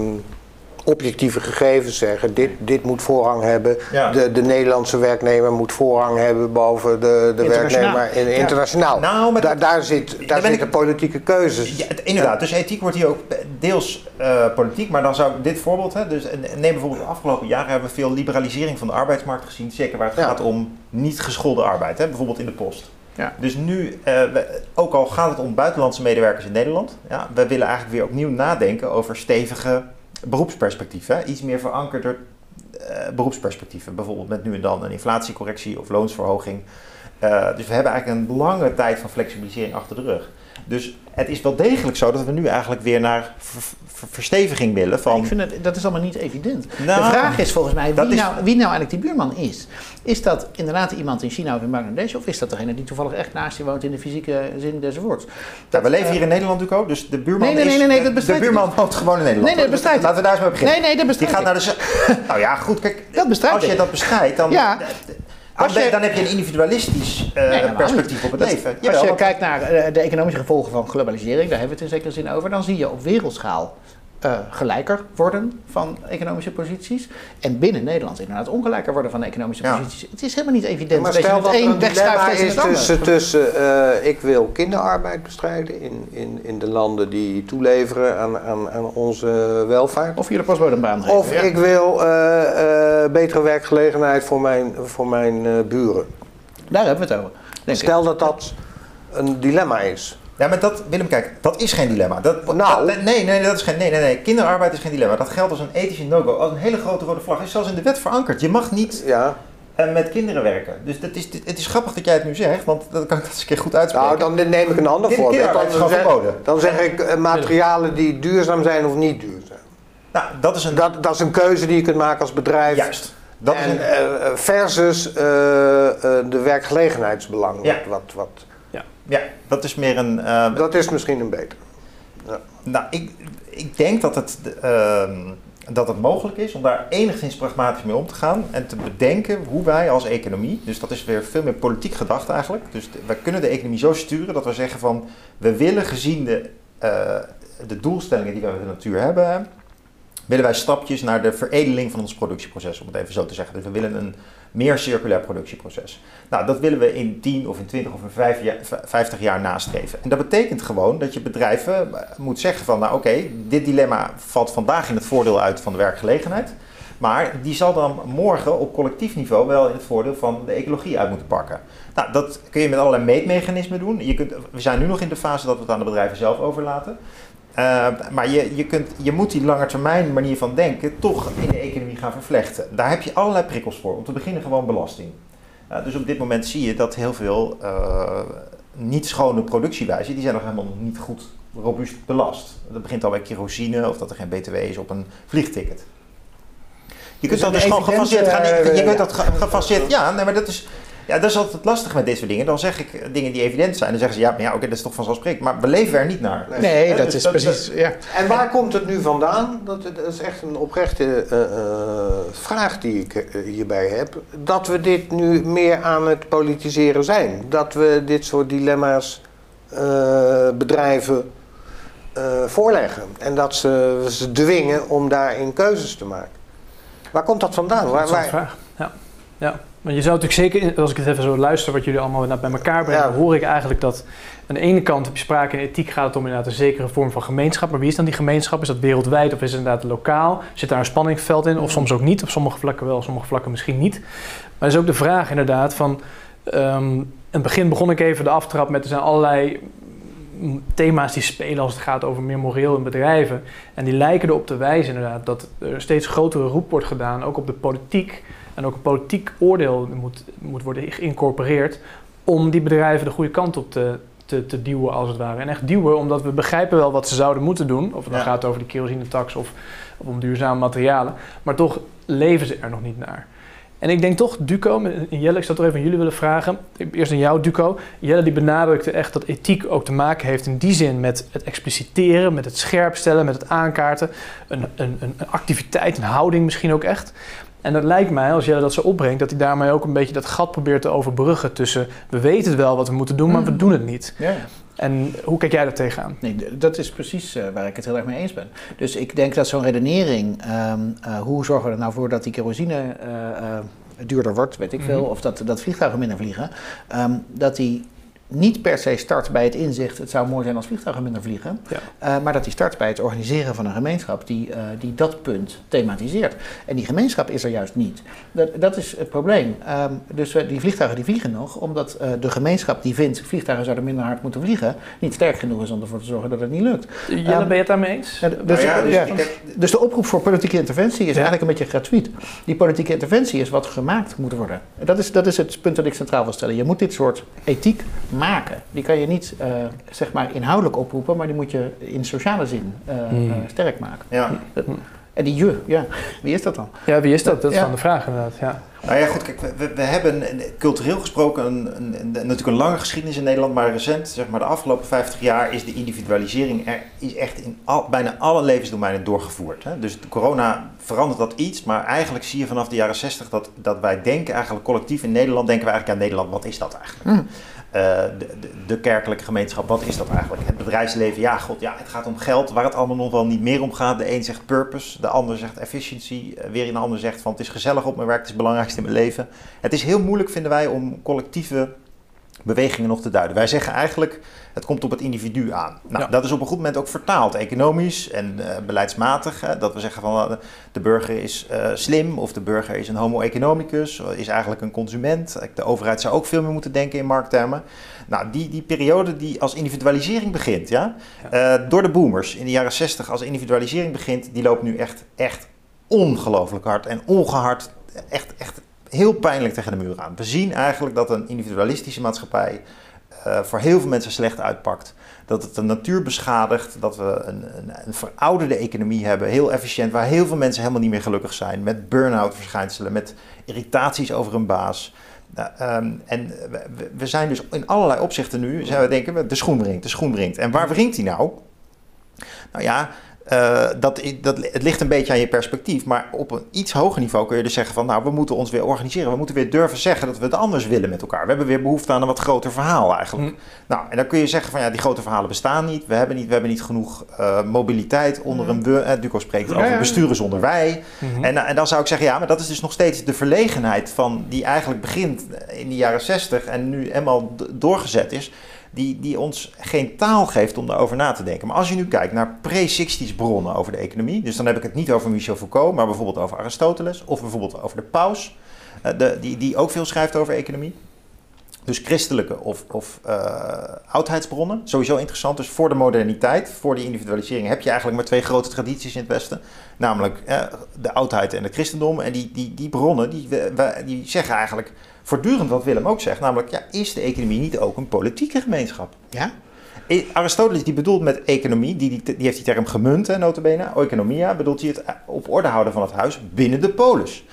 Speaker 4: objectieve gegevens zeggen: dit, dit moet voorrang hebben.
Speaker 2: Ja.
Speaker 4: De, de Nederlandse werknemer moet voorrang hebben boven de, de werknemer in, internationaal.
Speaker 2: Nou,
Speaker 4: daar, zit,
Speaker 2: Daar
Speaker 4: zitten
Speaker 2: ik-
Speaker 4: politieke keuzes.
Speaker 2: Ja, inderdaad. Dus ethiek wordt hier ook deels eh, politiek. Maar dan zou ik dit voorbeeld... Hè, dus, neem bijvoorbeeld de afgelopen jaren hebben we veel liberalisering van de arbeidsmarkt gezien. Zeker waar het
Speaker 4: Ja.
Speaker 2: gaat om niet geschoolde arbeid. Hè, bijvoorbeeld in de post.
Speaker 3: Ja.
Speaker 2: Dus nu, eh, we- ook al gaat het om buitenlandse medewerkers in Nederland... Ja, we willen eigenlijk weer opnieuw nadenken over stevige beroepsperspectieven. hè. Iets meer verankerde eh, beroepsperspectieven. Bijvoorbeeld met nu en dan een inflatiecorrectie of loonsverhoging. Eh, dus we hebben eigenlijk een lange tijd van flexibilisering achter de rug. Dus het is wel degelijk zo dat we nu eigenlijk weer naar ver- ver- versteviging willen van...
Speaker 3: Ik vind het, dat is allemaal niet evident.
Speaker 2: Nou,
Speaker 3: de vraag is volgens mij wie,
Speaker 2: is-
Speaker 3: nou, wie nou eigenlijk die buurman is. Is dat inderdaad iemand in China of in Bangladesh? Of is dat degene die toevallig echt naast je woont in de fysieke zin des woords?
Speaker 2: We leven
Speaker 3: eh,
Speaker 2: hier in Nederland natuurlijk ook, dus de buurman
Speaker 3: Nee, nee, nee, nee, nee, dat
Speaker 2: de buurman woont gewoon in Nederland.
Speaker 3: Nee, nee, dat bestrijd ik.
Speaker 2: Laten we daar eens mee beginnen.
Speaker 3: Nee, nee, dat
Speaker 2: Die
Speaker 3: bestrijd
Speaker 2: gaat naar de... (laughs) Nou ja, goed, kijk.
Speaker 3: Dat
Speaker 2: Als je dat bestrijdt, dan...
Speaker 3: Ja.
Speaker 2: Dan,
Speaker 3: Als je-
Speaker 2: dan heb je een individualistisch eh,
Speaker 3: Nee,
Speaker 2: perspectief op het
Speaker 3: Dat-
Speaker 2: leven.
Speaker 3: Als je
Speaker 2: want-
Speaker 3: kijkt naar eh, de economische gevolgen van globalisering, daar hebben we het in zekere zin over, dan zie je op wereldschaal eh, gelijker worden van economische posities. En binnen Nederland inderdaad ongelijker worden van economische
Speaker 2: Ja.
Speaker 3: posities. Het is helemaal niet evident
Speaker 4: maar stel dat
Speaker 3: een
Speaker 4: een
Speaker 3: wegschuift
Speaker 4: dilemma is tussen, tussen eh, ik wil kinderarbeid bestrijden in, in, in de landen die toeleveren aan, aan, aan onze welvaart.
Speaker 3: Of je de postbodembaan geven.
Speaker 4: Of
Speaker 3: ja.
Speaker 4: ik wil eh, betere werkgelegenheid voor mijn, voor mijn buren.
Speaker 3: Daar hebben we het over. Ik.
Speaker 4: Stel dat dat een dilemma is.
Speaker 2: Ja, maar dat, Willem, kijk, dat is geen dilemma. Dat,
Speaker 4: Nou.
Speaker 2: dat- nee, nee, dat is geen, nee, nee, nee. Kinderarbeid is geen dilemma. Dat geldt als een ethische no-go. Als een hele grote rode vlag. is zelfs in de wet verankerd. Je mag niet
Speaker 4: Ja.
Speaker 2: eh, met kinderen werken. Dus dat is, het is grappig dat jij het nu zegt, want dan kan ik dat eens een keer goed uitspreken.
Speaker 4: Nou, dan neem ik een ander voorbeeld.
Speaker 2: is
Speaker 4: Dan zeg,
Speaker 2: verboden.
Speaker 4: dan zeg ik eh, materialen die duurzaam zijn of niet duurzaam.
Speaker 2: Nou, dat is een...
Speaker 4: Dat, dat is een keuze die je kunt maken als bedrijf.
Speaker 2: juist. Dat is
Speaker 4: en,
Speaker 2: een,
Speaker 4: eh, versus eh, eh, de werkgelegenheidsbelang.
Speaker 2: Ja.
Speaker 4: Wat, wat, wat.
Speaker 2: Ja, dat is meer een... eh,
Speaker 4: Dat is misschien een beter.
Speaker 2: Nou, ik, ik denk dat het, ehm, dat het mogelijk is om daar enigszins pragmatisch mee om te gaan en te bedenken hoe wij als economie, dus dat is weer veel meer politiek gedacht eigenlijk, dus de- wij kunnen de economie zo sturen dat we zeggen van we willen gezien de, eh, de doelstellingen die we met de natuur hebben, willen wij stapjes naar de veredeling van ons productieproces, om het even zo te zeggen. Dus we willen een meer circulair productieproces. Nou, dat willen we in 10 of in 20 of in 5 jaar, v- 50 jaar nastreven. En dat betekent gewoon dat je bedrijven eh, moet zeggen van, nou oké, dit dilemma valt vandaag in het voordeel uit van de werkgelegenheid. Maar die zal dan morgen op collectief niveau wel in het voordeel van de ecologie uit moeten pakken. Nou, dat kun je met allerlei meetmechanismen doen. Je kunt, we zijn nu nog in de fase dat we het aan de bedrijven zelf overlaten. Uh, maar je, je, kunt, je moet die langetermijn manier van denken toch in de economie gaan vervlechten. Daar heb je allerlei prikkels voor. Om te beginnen gewoon belasting. Uh, dus op dit moment zie je dat heel veel uh, niet schone productiewijzen, die zijn nog helemaal niet goed robuust belast. Dat begint al bij kerosine of dat er geen btw is op een vliegticket. Je kunt dat dus gewoon gefaseerd gaan. Je kunt dat gefaseerd. Ja, nee, maar dat is. Ja, dat is altijd lastig met dit soort dingen. Dan zeg ik dingen die evident zijn. Dan zeggen ze, ja, maar ja, oké, okay, dat is toch vanzelfsprekend. Maar we leven er niet naar.
Speaker 3: Nee, nee dat dus is dat, precies, ja.
Speaker 4: En waar komt het nu vandaan? Dat, dat is echt een oprechte uh, uh, vraag die ik uh, hierbij heb. Dat we dit nu meer aan het politiseren zijn. Dat we dit soort dilemma's bedrijven eh, voorleggen. En dat ze ze dwingen om daarin keuzes te maken. Waar komt dat vandaan? Waar,
Speaker 1: Dat is een
Speaker 4: waar,
Speaker 1: vraag. Ja. ja. Maar je zou natuurlijk zeker, als ik het even zo luister wat jullie allemaal bij elkaar brengen,
Speaker 4: Ja.
Speaker 1: hoor ik eigenlijk dat aan de ene kant heb je sprake in ethiek gaat het om inderdaad een zekere vorm van gemeenschap. Maar wie is dan die gemeenschap? Is dat wereldwijd of is het inderdaad lokaal? Zit daar een spanningsveld in? Of soms ook niet? Op sommige vlakken wel, op sommige vlakken misschien niet. Maar er is ook de vraag inderdaad van... ehm, in het begin begon ik even de aftrap met er zijn allerlei thema's die spelen als het gaat over meer moreel in bedrijven. En die lijken erop te wijzen inderdaad dat er steeds grotere roep wordt gedaan, ook op de politiek. En ook een politiek oordeel moet, moet worden geïncorporeerd om die bedrijven de goede kant op te, te, te duwen als het ware. En echt duwen omdat we begrijpen wel wat ze zouden moeten doen. Of het dan
Speaker 2: Ja.
Speaker 1: gaat over de kerosinetax of, of om duurzame materialen. Maar toch leven ze er nog niet naar. En ik denk toch, Duco, en Jelle, ik zou toch even aan jullie willen vragen. Eerst aan jou, Duco. Jelle die benadrukte echt dat ethiek ook te maken heeft in die zin met het expliciteren, met het scherpstellen, met het aankaarten. Een, een een activiteit, een houding misschien ook echt. En dat lijkt mij, als Jelle dat zo opbrengt, dat hij daarmee ook een beetje dat gat probeert te overbruggen tussen we weten het wel wat we moeten doen, maar we
Speaker 3: Mhm.
Speaker 1: doen het niet.
Speaker 3: Ja.
Speaker 1: En hoe kijk jij daar tegenaan?
Speaker 3: Nee, dat is precies eh, waar ik het heel erg mee eens ben. Dus ik denk dat zo'n redenering, ehm, eh, hoe zorgen we er nou voor dat die kerosine eh, duurder wordt, weet ik veel,
Speaker 1: Mhm.
Speaker 3: of dat, dat vliegtuigen minder vliegen, ehm, dat die niet per se start bij het inzicht, het zou mooi zijn als vliegtuigen minder vliegen,
Speaker 1: Ja.
Speaker 3: eh, maar dat die start bij het organiseren van een gemeenschap die, eh, die dat punt thematiseert. En die gemeenschap is er juist niet. Dat, dat is het probleem. Ehm, dus we- die vliegtuigen die vliegen nog, omdat eh, de gemeenschap die vindt vliegtuigen zouden minder hard moeten vliegen, niet sterk genoeg is om ervoor te zorgen dat het niet lukt.
Speaker 1: Jelle,
Speaker 3: Ehm,
Speaker 1: ben je het daarmee eens?
Speaker 3: Ja, dus,
Speaker 2: Nou ja, dus
Speaker 3: ja,
Speaker 2: heb-
Speaker 3: dus de oproep voor politieke interventie is
Speaker 1: Ja.
Speaker 3: eigenlijk een beetje gratuit. Die politieke interventie is wat gemaakt moet worden. Dat is, dat is het punt dat ik centraal wil stellen. Je moet dit soort ethiek maken. Die kan je niet eh, zeg maar inhoudelijk oproepen, maar die moet je in sociale zin eh,
Speaker 1: Hmm.
Speaker 3: eh, sterk maken.
Speaker 2: Ja.
Speaker 3: En die je, ja, (laughs) wie is dat dan?
Speaker 1: Ja, wie is dat? Dat is
Speaker 3: Ja.
Speaker 1: dan de vraag inderdaad. Ja.
Speaker 2: Nou ja, goed, kijk, we- we, hebben cultureel gesproken een, een, een- natuurlijk een lange geschiedenis in Nederland, maar recent, zeg maar de afgelopen 50 jaar, is de individualisering er is echt in al, bijna alle levensdomeinen doorgevoerd. Hè? Dus de corona verandert dat iets, maar eigenlijk zie je vanaf de jaren 60 dat, dat wij denken eigenlijk collectief in Nederland, denken we eigenlijk aan Nederland, wat is dat eigenlijk?
Speaker 3: Hmm.
Speaker 2: Eh, de, de, kerkelijke gemeenschap, wat is dat eigenlijk? Het bedrijfsleven, ja, god, ja, het gaat om geld, waar het allemaal nog wel niet meer om gaat. De een zegt purpose, de ander zegt efficiency, eh, weer een ander zegt van het is gezellig op mijn werk, het is het belangrijkste in mijn leven. Het is heel moeilijk, vinden wij, om collectieve bewegingen nog te duiden. Wij zeggen eigenlijk, het komt op het individu aan. Nou,
Speaker 1: Ja.
Speaker 2: dat is op een goed moment ook vertaald, economisch en eh, beleidsmatig. Hè, dat we zeggen van eh, de burger is eh, slim of de burger is een homo economicus, is eigenlijk een consument. De overheid zou ook veel meer moeten denken in markttermen. Nou, die, die periode die als individualisering begint, ja, door de boomers in de jaren 60 als individualisering begint, die loopt nu echt, echt ongelooflijk hard en ongehard, echt, echt heel pijnlijk tegen de muur aan. We zien eigenlijk dat een individualistische maatschappij eh, voor heel veel mensen slecht uitpakt. Dat het de natuur beschadigt, dat we een, een, een verouderde economie hebben, heel efficiënt, waar heel veel mensen helemaal niet meer gelukkig zijn, met burn-out verschijnselen, met irritaties over hun baas. Nou, ehm, en we, zijn dus in allerlei opzichten nu, zijn we denken, de schoen wringt, de schoen wringt. En waar wringt die nou? Nou ja, eh, dat, dat, het ligt een beetje aan je perspectief, maar op een iets hoger niveau kun je dus zeggen van, nou, we moeten ons weer organiseren. We moeten weer durven zeggen dat we het anders willen met elkaar. We hebben weer behoefte aan een wat groter verhaal eigenlijk.
Speaker 1: Hm.
Speaker 2: Nou, en dan kun je zeggen van, ja, die grote verhalen bestaan niet. We hebben niet, we hebben niet genoeg eh, mobiliteit onder een... we- eh, Duco spreekt over
Speaker 3: ja.
Speaker 2: besturen zonder wij.
Speaker 1: Mhm.
Speaker 2: En, en dan zou ik zeggen, ja, maar dat is dus nog steeds de verlegenheid van die eigenlijk begint in de jaren 60 en nu eenmaal d- doorgezet is, die, die ons geen taal geeft om daarover na te denken. Maar als je nu kijkt naar pre-60s bronnen over de economie, dus dan heb ik het niet over Michel Foucault, maar bijvoorbeeld over Aristoteles of bijvoorbeeld over de paus, eh, de, die, die ook veel schrijft over economie. Dus christelijke of, of eh, oudheidsbronnen, sowieso interessant. Dus voor de moderniteit, voor die individualisering, heb je eigenlijk maar twee grote tradities in het Westen. Namelijk eh, de oudheid en het christendom. En die, die, die bronnen die, die zeggen eigenlijk voortdurend wat Willem ook zegt. Namelijk, ja, is de economie niet ook een politieke gemeenschap?
Speaker 3: Ja?
Speaker 2: Aristoteles die bedoelt met economie, die, die, die heeft die term gemunt, hè, notabene. Oikonomia bedoelt hij het eh, op orde houden van het huis binnen de polis.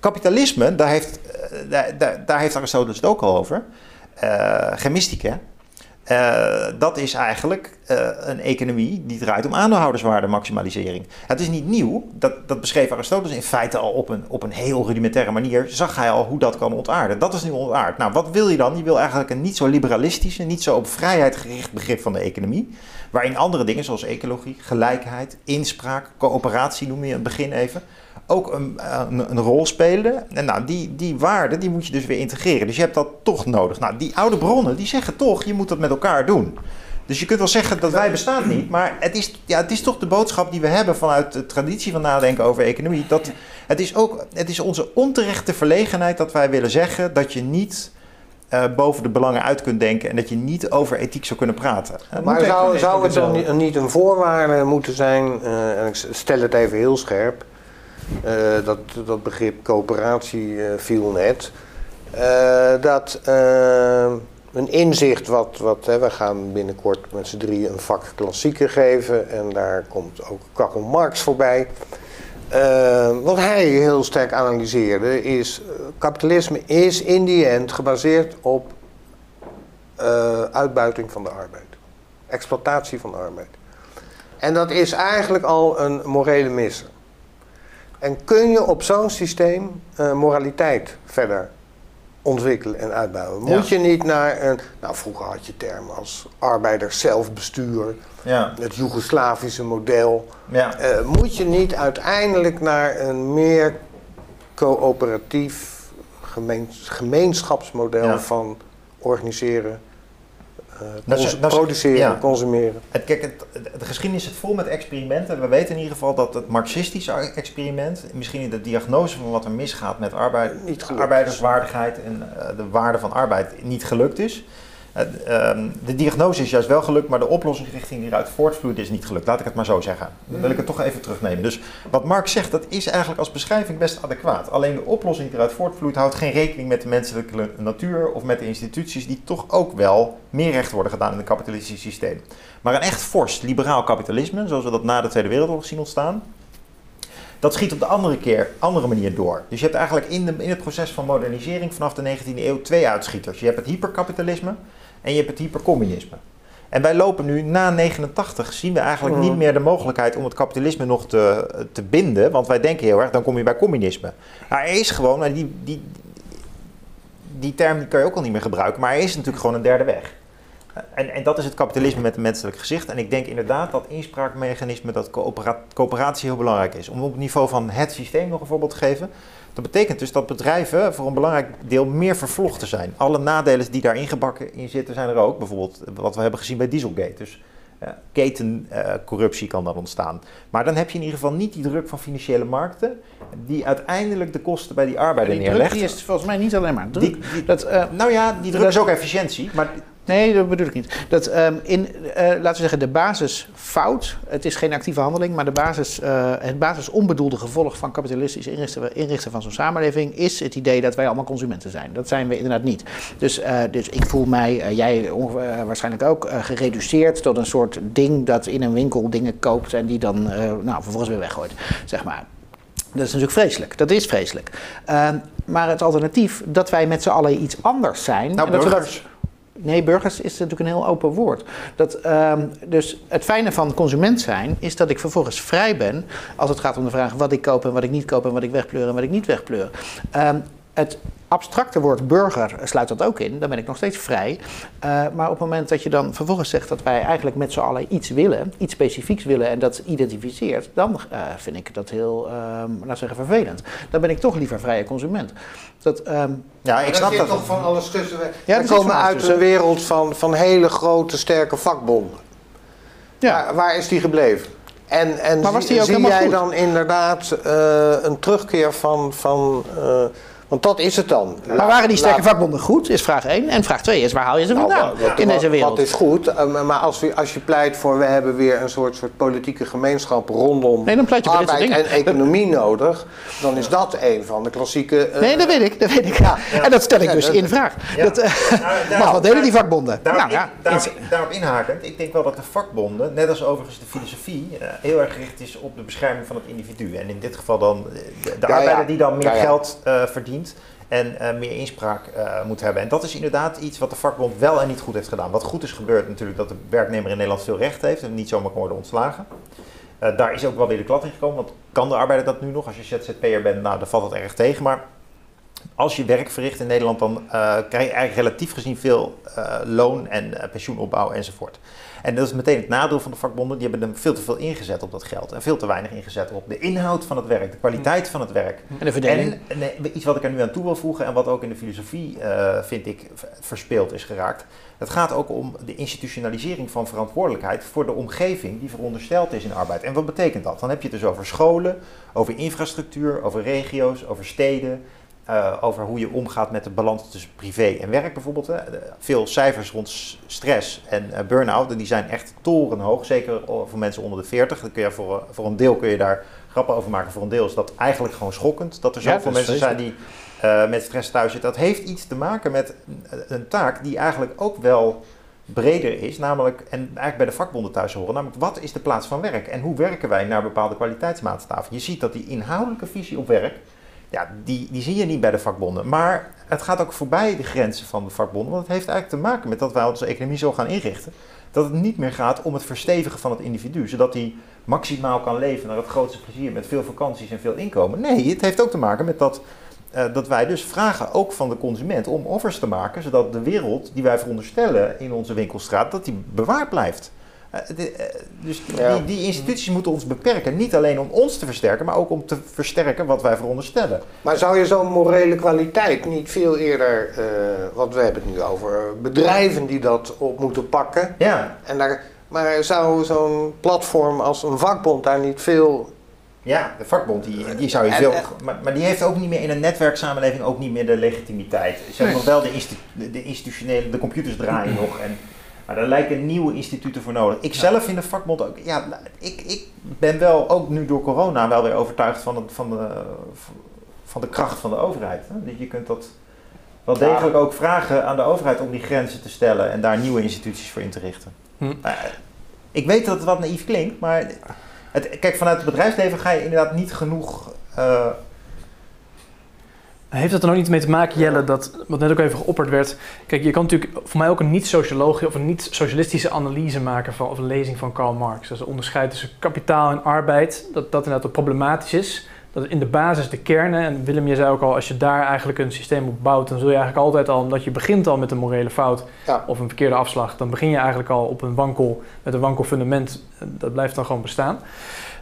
Speaker 2: Kapitalisme, daar heeft, eh, daar, daar, daar heeft Aristoteles het ook al over. Chemistica. Eh, dat is eigenlijk eh, een economie die draait om aandeelhouderswaarde-maximalisering. Het is niet nieuw, dat, dat beschreef Aristoteles in feite al op een, op een heel rudimentaire manier. Zag hij al hoe dat kan ontaarden. Dat is nu ontaard. Nou, wat wil je dan? Je wil eigenlijk een niet zo liberalistische, niet zo op vrijheid gericht begrip van de economie. Waarin andere dingen zoals ecologie, gelijkheid, inspraak, coöperatie noem je het begin even ook een, een, een, rol spelen. En nou, die, die waarden die moet je dus weer integreren. Dus je hebt dat toch nodig. Nou, die oude bronnen die zeggen toch, je moet dat met elkaar doen. Dus je kunt wel zeggen dat wij bestaan niet, maar het is, ja, het is toch de boodschap die we hebben vanuit de traditie van nadenken over economie. Dat het is ook het is onze onterechte verlegenheid dat wij willen zeggen dat je niet uh, boven de belangen uit kunt denken en dat je niet over ethiek zou kunnen praten.
Speaker 4: Uh, maar zou, zou het dan niet een voorwaarde moeten zijn, uh, en ik stel het even heel scherp, dat, dat begrip coöperatie viel net, dat een inzicht wat, wat hè, we gaan binnenkort met z'n drieën een vak klassieken geven en daar komt ook Karl Marx voorbij. Uh, wat hij heel sterk analyseerde is, kapitalisme is in die end gebaseerd op uh, uitbuiting van de arbeid. Exploitatie van de arbeid. En dat is eigenlijk al een morele misser. En kun je op zo'n systeem moraliteit verder ontwikkelen en uitbouwen. Moet je niet naar een. Nou, vroeger had je termen als arbeiderszelfbestuur, ja. het Joegoslavische model. Ja. Uh, moet je niet uiteindelijk naar een meer coöperatief gemeens, gemeenschapsmodel van organiseren, uh, produceren, consumeren.
Speaker 2: Het, kijk, het, de geschiedenis zit vol met experimenten. We weten in ieder geval dat het marxistische experiment, misschien in de diagnose van wat er misgaat met arbeid, arbeiderswaardigheid en uh, de waarde van arbeid, niet gelukt is. Ehm, de diagnose is juist wel gelukt, maar de oplossingsrichting die eruit voortvloeit is niet gelukt. Laat ik het maar zo zeggen. Dan wil ik het toch even terugnemen. Dus wat Marx zegt, dat is eigenlijk als beschrijving best adequaat. Alleen de oplossing die eruit voortvloeit houdt geen rekening met de menselijke natuur of met de instituties die toch ook wel meer recht worden gedaan in het kapitalistische systeem. Maar een echt fors liberaal kapitalisme, zoals we dat na de Tweede Wereldoorlog zien ontstaan, dat schiet op de andere, keer, andere manier door. Dus je hebt eigenlijk in, de, in het proces van modernisering vanaf de 19e eeuw twee uitschieters. Je hebt het hyperkapitalisme, en je hebt het hypercommunisme. En wij lopen nu na 89, zien we eigenlijk niet meer de mogelijkheid om het kapitalisme nog te, te binden. Want wij denken heel erg, dan kom je bij communisme. Maar er is gewoon, die, die, die term die kan je ook al niet meer gebruiken, maar er is natuurlijk gewoon een derde weg. En, en dat is het kapitalisme met een menselijk gezicht. En ik denk inderdaad dat inspraakmechanisme, dat coöperatie heel belangrijk is. Om op het niveau van het systeem nog een voorbeeld te geven. Dat betekent dus dat bedrijven voor een belangrijk deel meer vervlochten zijn. Alle nadelen die daar ingebakken in zitten zijn er ook. Bijvoorbeeld wat we hebben gezien bij Dieselgate. Dus uh, ketencorruptie kan dan ontstaan. Maar dan heb je in ieder geval niet die druk van financiële markten... die uiteindelijk de kosten bij die arbeider
Speaker 3: die
Speaker 2: neerlegt.
Speaker 3: Die is volgens mij niet alleen maar druk.
Speaker 2: Die, dat, uh, nou ja, die druk is ook efficiëntie. Maar
Speaker 3: Nee, dat bedoel ik niet. Dat um, in, uh, laten we zeggen, de basisfout, het is geen actieve handeling, maar de basis, uh, het basis onbedoelde gevolg van kapitalistisch inrichten, inrichten van zo'n samenleving is het idee dat wij allemaal consumenten zijn. Dat zijn we inderdaad niet. Dus, uh, dus ik voel mij, jij waarschijnlijk ook, gereduceerd tot een soort ding dat in een winkel dingen koopt en die dan nou, vervolgens weer weggooit, zeg maar. Dat is natuurlijk vreselijk. Dat is vreselijk. Ehm, maar het alternatief, dat wij met z'n allen iets anders zijn.
Speaker 2: Nou,
Speaker 3: en dat. We dat, Nee, burgers is natuurlijk een heel open woord. Dat, um, dus het fijne van consument zijn is dat ik vervolgens vrij ben als het gaat om de vraag wat ik koop en wat ik niet koop en wat ik wegpleur en wat ik niet wegpleur. Um, het abstracte woord burger sluit dat ook in. Dan ben ik nog steeds vrij. Uh, maar op het moment dat je dan vervolgens zegt dat wij eigenlijk met z'n allen iets willen, iets specifieks willen en dat identificeert, dan uh, vind ik dat heel, um, laten zeggen, vervelend. Dan ben ik toch liever vrije consument. Dat, um,
Speaker 4: ja, ik snap dat. toch van alles tussen. Ja, we komen uit tussen. een wereld van, van hele grote, sterke vakbonden. Ja. Waar, waar is die gebleven? En, en maar was die ook zie jij goed? dan inderdaad uh, een terugkeer van. van uh, want dat is het dan.
Speaker 3: Maar waren die sterke vakbonden goed, is vraag 1. En vraag 2 is, waar haal je ze nou, vandaan wat, in deze wereld?
Speaker 4: Dat is goed, eh, maar als, we, als je pleit voor... we hebben weer een soort, soort politieke gemeenschap rondom
Speaker 3: nee, dan pleit je
Speaker 4: arbeid en economie nodig... dan is dat een van de klassieke...
Speaker 3: Uh, nee, dat weet ik, dat weet ik. Ja. (laughs) En dat stel ik dus in vraag. Ja. Dat, uh, nou, maar wat deden die vakbonden?
Speaker 2: Daarop, nou, ja, daarop, daarop inhakend, ik denk wel dat de vakbonden... net als overigens de filosofie... heel erg gericht is op de bescherming van het individu. En in dit geval dan de, de arbeider die dan meer geld verdient en eh, meer inspraak eh, moet hebben. En dat is inderdaad iets wat de vakbond wel en niet goed heeft gedaan. Wat goed is gebeurd natuurlijk dat de werknemer in Nederland veel recht heeft en niet zomaar kan worden ontslagen. Uh, daar is ook wel weer de klad in gekomen, want kan de arbeider dat nu nog? Als je ZZP'er bent, nou dan valt het erg tegen. Maar als je werk verricht in Nederland, dan krijg je eigenlijk relatief gezien veel loon en pensioenopbouw enzovoort. En dat is meteen het nadeel van de vakbonden. Die hebben er veel te veel ingezet op dat geld. En veel te weinig ingezet op de inhoud van het werk, de kwaliteit van het werk.
Speaker 3: En de verdeling.
Speaker 2: En, iets wat ik er nu aan toe wil voegen en wat ook in de filosofie, vind ik, verspeeld is geraakt. Het gaat ook om de institutionalisering van verantwoordelijkheid voor de omgeving die verondersteld is in arbeid. En wat betekent dat? Dan heb je het dus over scholen, over infrastructuur, over regio's, over steden, uh, over hoe je omgaat met de balans tussen privé en werk bijvoorbeeld. Hè. Veel cijfers rond stress en uh, burn-out, die zijn echt torenhoog. Zeker voor mensen onder de 40. Dan kun je voor, voor een deel kun je daar grappen over maken. Voor een deel is dat eigenlijk gewoon schokkend. Dat er zoveel ja, mensen zijn die uh, met stress thuis zitten. Dat heeft iets te maken met een taak die eigenlijk ook wel breder is. Namelijk, en eigenlijk bij de vakbonden thuis horen. Namelijk, wat is de plaats van werk? En hoe werken wij naar bepaalde kwaliteitsmaatstaven? Je ziet dat die inhoudelijke visie op werk ja, die, die zie je niet bij de vakbonden. Maar het gaat ook voorbij de grenzen van de vakbonden. Want het heeft eigenlijk te maken met dat wij onze economie zo gaan inrichten. Dat het niet meer gaat om het verstevigen van het individu. Zodat hij maximaal kan leven naar het grootste plezier met veel vakanties en veel inkomen. Nee, het heeft ook te maken met dat, uh, dat wij dus vragen ook van de consument om offers te maken. Zodat de wereld die wij veronderstellen in onze winkelstraat, dat die bewaard blijft. Eh, eh, dus die, die, instituties moeten ons beperken. Niet alleen om ons te versterken, maar ook om te versterken wat wij veronderstellen.
Speaker 4: Maar zou je zo'n morele kwaliteit niet veel eerder, uh, want we hebben het nu over bedrijven die dat op moeten pakken.
Speaker 2: Ja.
Speaker 4: En daar, maar zou zo'n platform als een vakbond daar niet veel
Speaker 2: ja, de vakbond, die, die zou je veel. Maar, maar, die heeft ook niet meer in een netwerksamenleving ook niet meer de legitimiteit. Ze hebben nog wel de, de institutionele, de computers draaien nog. En maar daar lijken nieuwe instituten voor nodig. Ik zelf in de vakbond ook. Ja, ik, ik ben wel ook nu door corona wel weer overtuigd van, het, van, de, van de kracht van de overheid. Hè? Dat je kunt dat wel degelijk ook vragen aan de overheid om die grenzen te stellen en daar nieuwe instituties voor in te richten. Hm. Nou ik weet dat het wat naïef klinkt, maar het, kijk, vanuit het bedrijfsleven ga je inderdaad niet genoeg uh,
Speaker 1: heeft dat er ook niet mee te maken, Jelle, dat wat net ook even geopperd werd? Kijk, je kan natuurlijk voor mij ook een niet-sociologische of een niet-socialistische analyse maken van of een lezing van Karl Marx. Dus een onderscheid tussen kapitaal en arbeid, dat dat inderdaad problematisch is. Dat in de basis de kernen, en Willem, je zei ook al, als je daar eigenlijk een systeem op bouwt, dan zul je eigenlijk altijd al, omdat je begint al met een morele fout of een verkeerde afslag, dan begin je eigenlijk al op een wankel, met een wankel fundament. Dat blijft dan gewoon bestaan.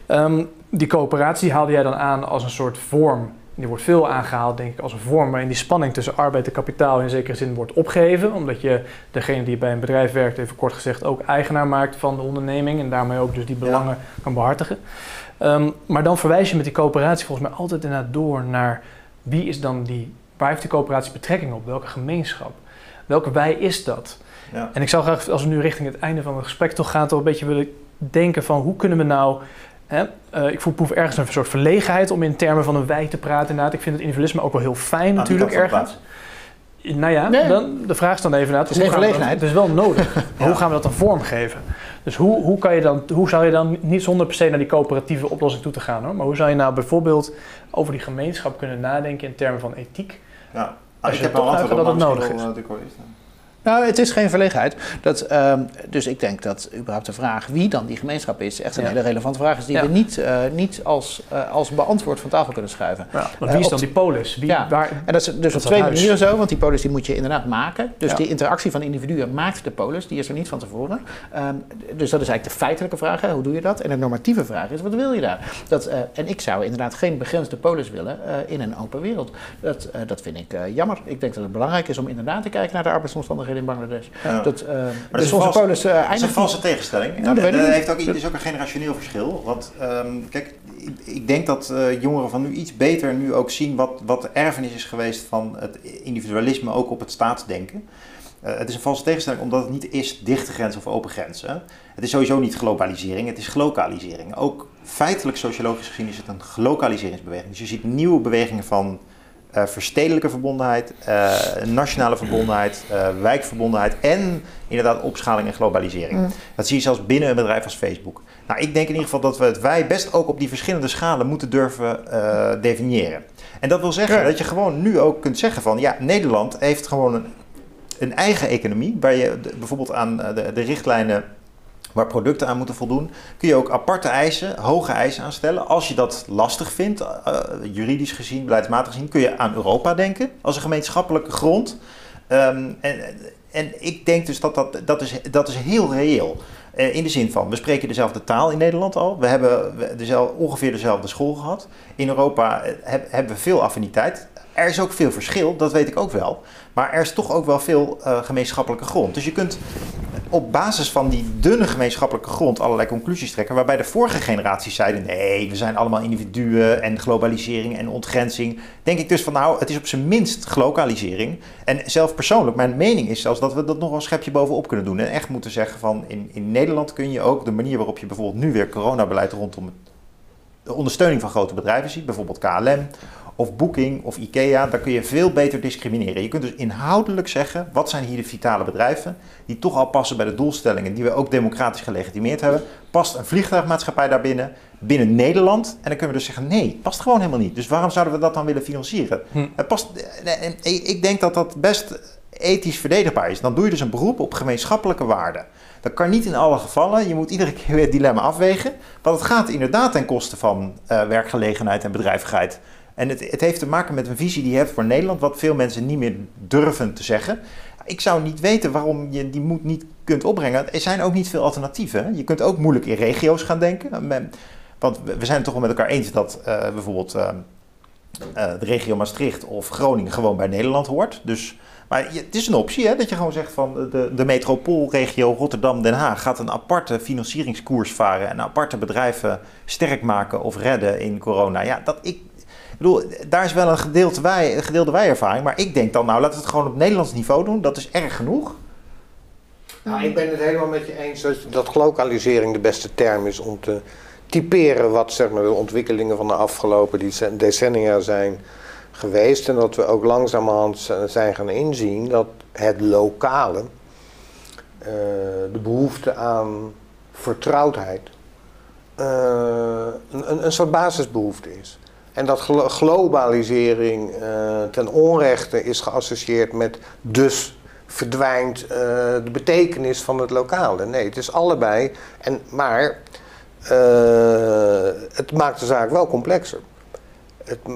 Speaker 1: Um, die coöperatie haalde jij dan aan als een soort vorm die wordt veel aangehaald, denk ik, als een vorm waarin die spanning tussen arbeid en kapitaal in zekere zin wordt opgeheven. Omdat je degene die bij een bedrijf werkt, even kort gezegd, ook eigenaar maakt van de onderneming. En daarmee ook dus die belangen kan behartigen. Um, maar dan verwijs je met die coöperatie volgens mij altijd inderdaad door naar wie is dan die, waar heeft die coöperatie betrekking op? Welke gemeenschap? Welke wij is dat? Ja. En ik zou graag, als we nu richting het einde van het gesprek toch gaan, toch een beetje willen denken van hoe kunnen we nou Hè? Uh, ik voel proef ergens een soort verlegenheid om in termen van een wij te praten. Inderdaad. Ik vind het individualisme ook wel heel fijn natuurlijk ergens. Nou ja, dan, de vraag is dan even Het
Speaker 3: is geen verlegenheid.
Speaker 1: Het is wel nodig. (laughs) ja. Hoe gaan we dat dan vormgeven? Dus hoe, hoe, kan je dan, hoe zou je dan, niet zonder per se naar die coöperatieve oplossing toe te gaan hoor, maar hoe zou je nou bijvoorbeeld over die gemeenschap kunnen nadenken in termen van ethiek?
Speaker 2: Ja, als ik je heb toch dat het nodig is.
Speaker 3: Nou, het is geen verlegenheid. Dat, uh, dus ik denk dat überhaupt de vraag wie dan die gemeenschap is, echt een hele relevante vraag is die we niet, uh, niet als, uh, als beantwoord van tafel kunnen schuiven.
Speaker 1: Ja, wie is dan die polis? Wie,
Speaker 3: ja. waar, en dat is dus op twee manieren zo, want die polis die moet je inderdaad maken. Dus die interactie van individuen maakt de polis, die is er niet van tevoren. Um, dus dat is eigenlijk de feitelijke vraag, hè, hoe doe je dat? En de normatieve vraag is, wat wil je daar? Dat, en ik zou inderdaad geen begrensde polis willen in een open wereld. Dat, dat vind ik jammer. Ik denk dat het belangrijk is om inderdaad te kijken naar de arbeidsomstandigheden in Bangladesh. Ja. Dat, uh, maar
Speaker 2: dat is, valse, polis, uh, is een valse tegenstelling. Ja, dat, dat heeft ook, is ook een generationeel verschil. Want um, kijk, ik, denk dat uh, jongeren van nu iets beter nu ook zien wat, wat de erfenis is geweest van het individualisme ook op het staatsdenken. Uh, het is een valse tegenstelling omdat het niet is dichte grenzen of open grenzen. Het is sowieso niet globalisering, het is glokalisering. Ook feitelijk sociologisch gezien is het een glokaliseringsbeweging. Dus je ziet nieuwe bewegingen van uh, verstedelijke verbondenheid, uh, nationale verbondenheid, uh, wijkverbondenheid en inderdaad opschaling en globalisering. Mm. Dat zie je zelfs binnen een bedrijf als Facebook. Nou, ik denk in ieder geval dat we het wij best ook op die verschillende schalen moeten durven definiëren. En dat wil zeggen
Speaker 4: Ja.
Speaker 2: dat je gewoon nu ook kunt zeggen van ja, Nederland heeft gewoon een, een eigen economie, waar je bijvoorbeeld aan eh, de, de richtlijnen waar producten aan moeten voldoen, kun je ook aparte eisen, hoge eisen aanstellen. Als je dat lastig vindt, eh, juridisch gezien, beleidsmatig gezien, kun je aan Europa denken als een gemeenschappelijke grond. Ehm, en, en ik denk dus dat dat, dat, is, dat is heel reëel. Eh, in de zin van, we spreken dezelfde taal in Nederland al. We hebben we- dezel- ongeveer dezelfde school gehad. In Europa eh, heb- hebben we veel affiniteit. Er is ook veel verschil, dat weet ik ook wel. Maar er is toch ook wel veel gemeenschappelijke grond. Dus je kunt op basis van die dunne gemeenschappelijke grond allerlei conclusies trekken. Waarbij de vorige generaties zeiden: nee, we zijn allemaal individuen en globalisering en ontgrenzing. Denk ik dus van nou, het is op zijn minst globalisering. En zelf persoonlijk, mijn mening is zelfs dat we dat nog wel een schepje bovenop kunnen doen. En echt moeten zeggen van in, in Nederland kun je ook de manier waarop je bijvoorbeeld nu weer coronabeleid rondom de ondersteuning van grote bedrijven ziet, bijvoorbeeld KLM of Booking of IKEA, daar kun je veel beter discrimineren. Je kunt dus inhoudelijk zeggen, wat zijn hier de vitale bedrijven die toch al passen bij de doelstellingen die we ook democratisch gelegitimeerd hebben. Past een vliegtuigmaatschappij daarbinnen, binnen Nederland? En dan kunnen we dus zeggen, nee, past gewoon helemaal niet. Dus waarom zouden we dat dan willen financieren?
Speaker 1: Hm.
Speaker 2: Het past, en- ik denk dat dat best ethisch verdedigbaar is. Dan doe je dus een beroep op gemeenschappelijke waarden. Dat kan niet in alle gevallen. Je moet iedere keer weer het dilemma afwegen. Want het gaat inderdaad ten koste van eh, werkgelegenheid en bedrijvigheid. En het, het heeft te maken met een visie die je hebt voor Nederland, wat veel mensen niet meer durven te zeggen. Ik zou niet weten waarom je die moed niet kunt opbrengen. Er zijn ook niet veel alternatieven. Je kunt ook moeilijk in regio's gaan denken. Want we zijn het toch wel met elkaar eens dat eh, bijvoorbeeld eh, eh, de regio Maastricht of Groningen gewoon bij Nederland hoort. Dus, maar het is een optie hè, dat je gewoon zegt van de, de metropoolregio Rotterdam-Den Haag gaat een aparte financieringskoers varen en aparte bedrijven sterk maken of redden in corona. Ja, dat ik. Ik bedoel, daar is wel een gedeelte, wij, een gedeelde wij-ervaring. Maar ik denk dan, nou, laten we het gewoon op Nederlands niveau doen. Dat is erg genoeg.
Speaker 4: Nou, ik ben het helemaal met je eens dat, dat lokalisering de beste term is om te typeren wat zeg maar, de ontwikkelingen van de afgelopen dece- decennia zijn geweest. En dat we ook langzamerhand zijn gaan inzien dat het lokale, eh, de behoefte aan vertrouwdheid, eh, een, een soort basisbehoefte is. En dat glo- globalisering eh, ten onrechte is geassocieerd met dus verdwijnt eh, de betekenis van het lokale. Nee, het is allebei. En, maar eh, het maakt de zaak wel complexer. Het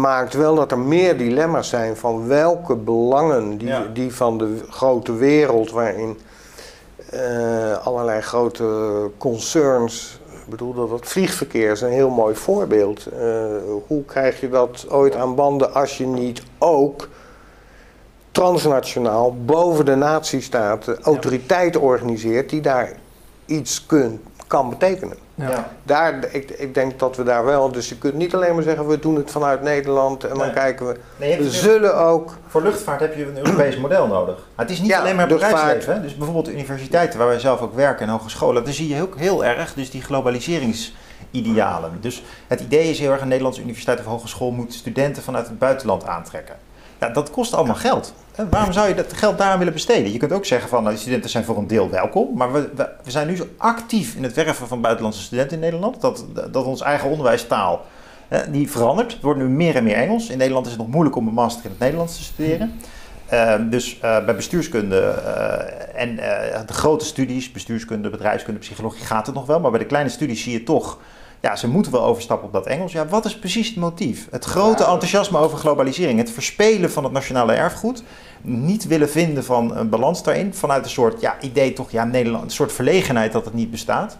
Speaker 4: maakt wel dat er meer dilemma's zijn van welke belangen die,
Speaker 2: Ja.
Speaker 4: die van de grote wereld, waarin allerlei grote concerns. Ik bedoel dat het vliegverkeer is een heel mooi voorbeeld. Eh, hoe krijg je dat ooit aan banden als je niet ook transnationaal boven de natiestaten autoriteiten organiseert die daar iets kun, kan betekenen?
Speaker 1: Ja.
Speaker 4: Daar, ik, ik denk dat we daar wel. Dus je kunt niet alleen maar zeggen we doen het vanuit Nederland en dan kijken we.
Speaker 2: Nee,
Speaker 4: We zullen ook.
Speaker 2: Voor luchtvaart heb je een Europees (clears throat) model nodig. Maar het is niet
Speaker 4: Ja,
Speaker 2: alleen maar bedrijfsleven. hè. Dus bijvoorbeeld universiteiten waar wij zelf ook werken en hogescholen. Daar zie je ook heel erg dus die globaliseringsidealen. Dus het idee is heel erg een Nederlandse universiteit of hogeschool moet studenten vanuit het buitenland aantrekken. Ja, dat kost allemaal geld. En waarom zou je dat geld daaraan willen besteden? Je kunt ook zeggen van nou, die studenten zijn voor een deel welkom. Maar we, we, we zijn nu zo actief in het werven van buitenlandse studenten in Nederland. Dat, dat ons eigen onderwijstaal hè, die verandert. Het wordt nu meer en meer Engels. In Nederland is het nog moeilijk om een master in het Nederlands te studeren. Ehm, dus eh, bij bestuurskunde eh, en eh, de grote studies, bestuurskunde, bedrijfskunde, psychologie, gaat het nog wel. Maar bij de kleine studies zie je toch, ja, ze moeten wel overstappen op dat Engels. Ja, wat is precies het motief? Het grote enthousiasme over globalisering, het verspelen van het nationale erfgoed, niet willen vinden van een balans daarin, vanuit een soort ja, idee toch, ja, Nederland, een soort verlegenheid dat het niet bestaat.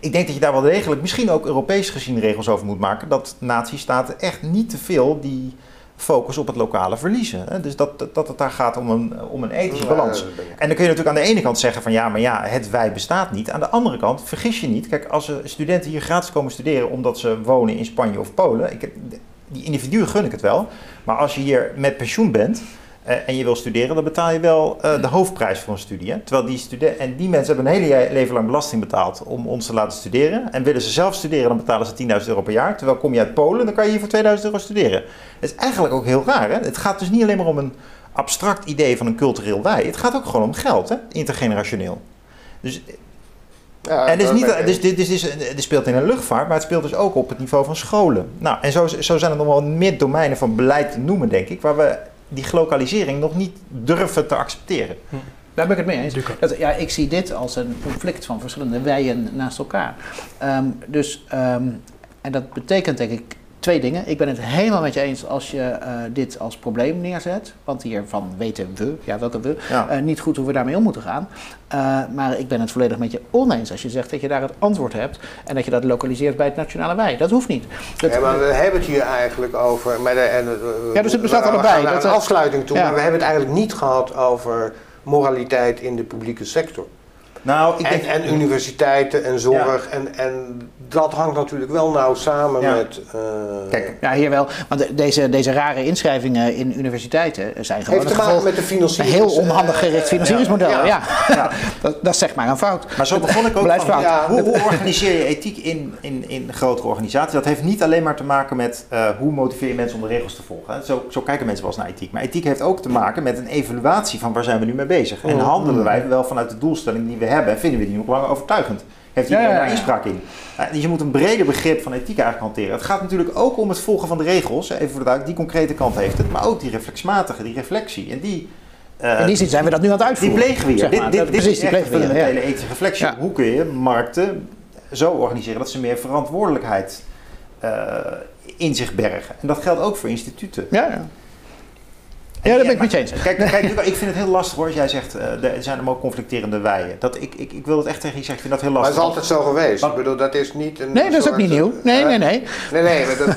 Speaker 2: Ik denk dat je daar wel degelijk, misschien ook Europees gezien, regels over moet maken. Dat natiestaten echt niet te veel die focus op het lokale verliezen. Hè? Dus dat, dat, dat het daar gaat om een, om een ethische balans. En dan kun je natuurlijk aan de ene kant zeggen van ja, maar ja, het wij bestaat niet. Aan de andere kant, vergis je niet. Kijk, als er studenten hier gratis komen studeren omdat ze wonen in Spanje of Polen. Ik, die individuen gun ik het wel. Maar als je hier met pensioen bent en je wil studeren, dan betaal je wel eh, de hoofdprijs voor een studie. Hè? Terwijl die studenten, en die mensen hebben een hele leven lang belasting betaald om ons te laten studeren. En willen ze zelf studeren, dan betalen ze 10.000 euro per jaar. Terwijl kom je uit Polen, dan kan je hier voor 2000 euro studeren. Dat is eigenlijk ook heel raar. Hè? Het gaat dus niet alleen maar om een abstract idee van een cultureel wij. Het gaat ook gewoon om geld, hè? intergenerationeel. Dus
Speaker 4: Ja,
Speaker 2: en niet, dus dit, is, dit speelt in de luchtvaart, maar het speelt dus ook op het niveau van scholen. Nou, en zo, zo zijn er nog wel meer domeinen van beleid te noemen, denk ik, waar we die globalisering nog niet durven te accepteren.
Speaker 3: Daar ben ik het mee eens. Dat, ja, ik zie dit als een conflict van verschillende wijen naast elkaar. Ehm, dus, ehm, en dat betekent denk ik twee dingen. Ik ben het helemaal met je eens als je eh, dit als probleem neerzet. Want hiervan weten we, ja welke we,
Speaker 2: Ja.
Speaker 3: eh, niet goed hoe we daarmee om moeten gaan. Eh, maar ik ben het volledig met je oneens als je zegt dat je daar het antwoord hebt. En dat je dat lokaliseert bij het nationale wij. Dat hoeft niet. Dat,
Speaker 4: Ja, maar we hebben het hier eigenlijk over. Maar de, en,
Speaker 3: Ja, dus het bestaat allebei.
Speaker 4: naar
Speaker 3: Dat-
Speaker 4: een afsluiting toe,
Speaker 3: ja.
Speaker 4: maar we hebben het eigenlijk niet gehad over moraliteit in de publieke sector.
Speaker 2: Nou, ik
Speaker 4: En,
Speaker 2: denk,
Speaker 4: en universiteiten en zorg. En, en dat hangt natuurlijk wel nauw samen
Speaker 2: Ja.
Speaker 4: met. eh,
Speaker 2: Kijk,
Speaker 3: ja, hier wel. Want de- deze, deze rare inschrijvingen in universiteiten zijn gewoon
Speaker 4: heeft te maken met de
Speaker 3: Een
Speaker 4: financiering.
Speaker 3: heel onhandig gericht financieringsmodel, ja.
Speaker 4: ja.
Speaker 3: ja. (laughs) dat, dat is zeg maar een fout.
Speaker 2: Maar zo begon ik ook van, ja, hoe, hoe organiseer je ethiek in, in, in grotere organisaties? Dat heeft niet alleen maar te maken met eh, hoe motiveer je mensen om de regels te volgen. hè. Zo, zo kijken mensen wel eens naar ethiek. Maar ethiek heeft ook te maken met een evaluatie van waar zijn we nu mee bezig. En
Speaker 3: Mm.
Speaker 2: handelen wij wel vanuit de doelstelling die we hebben, vinden we die nog langer overtuigend? Heeft
Speaker 3: ja,
Speaker 2: daar inspraak in? Dus je moet een breder begrip van ethiek eigenlijk hanteren. Het gaat natuurlijk ook om het volgen van de regels. Even voor de die concrete kant heeft het. Maar ook die reflexmatige, die reflectie. En die...
Speaker 3: In die zin zijn we dat nu aan het
Speaker 2: die
Speaker 3: uitvoeren.
Speaker 2: plegen we hier.
Speaker 3: zeg
Speaker 2: Dit,
Speaker 3: maar.
Speaker 2: dit,
Speaker 3: precies,
Speaker 2: is
Speaker 3: die
Speaker 2: echt
Speaker 3: plegen
Speaker 2: een
Speaker 3: ja.
Speaker 2: fundamentele ethische reflectie.
Speaker 3: Ja.
Speaker 2: Hoe kun je markten zo organiseren dat ze meer verantwoordelijkheid eh, in zich bergen? En dat geldt ook voor instituten.
Speaker 3: Ja, ja. Daar ben ik met je eens.
Speaker 2: Kijk, kijk ik vind het heel lastig hoor, als jij zegt, eh, er zijn er ook conflicterende wijen. Dat, ik, ik, ik wil het echt tegen je zeggen, ik vind dat heel
Speaker 4: Maar het
Speaker 2: lastig.
Speaker 4: is altijd zo geweest.
Speaker 2: Wat-
Speaker 4: Ik bedoel, dat is niet een.
Speaker 3: Nee, dat is ook niet nieuw. Nee,
Speaker 4: eh,
Speaker 3: nee, nee.
Speaker 4: Nee, nee, maar dat (laughs)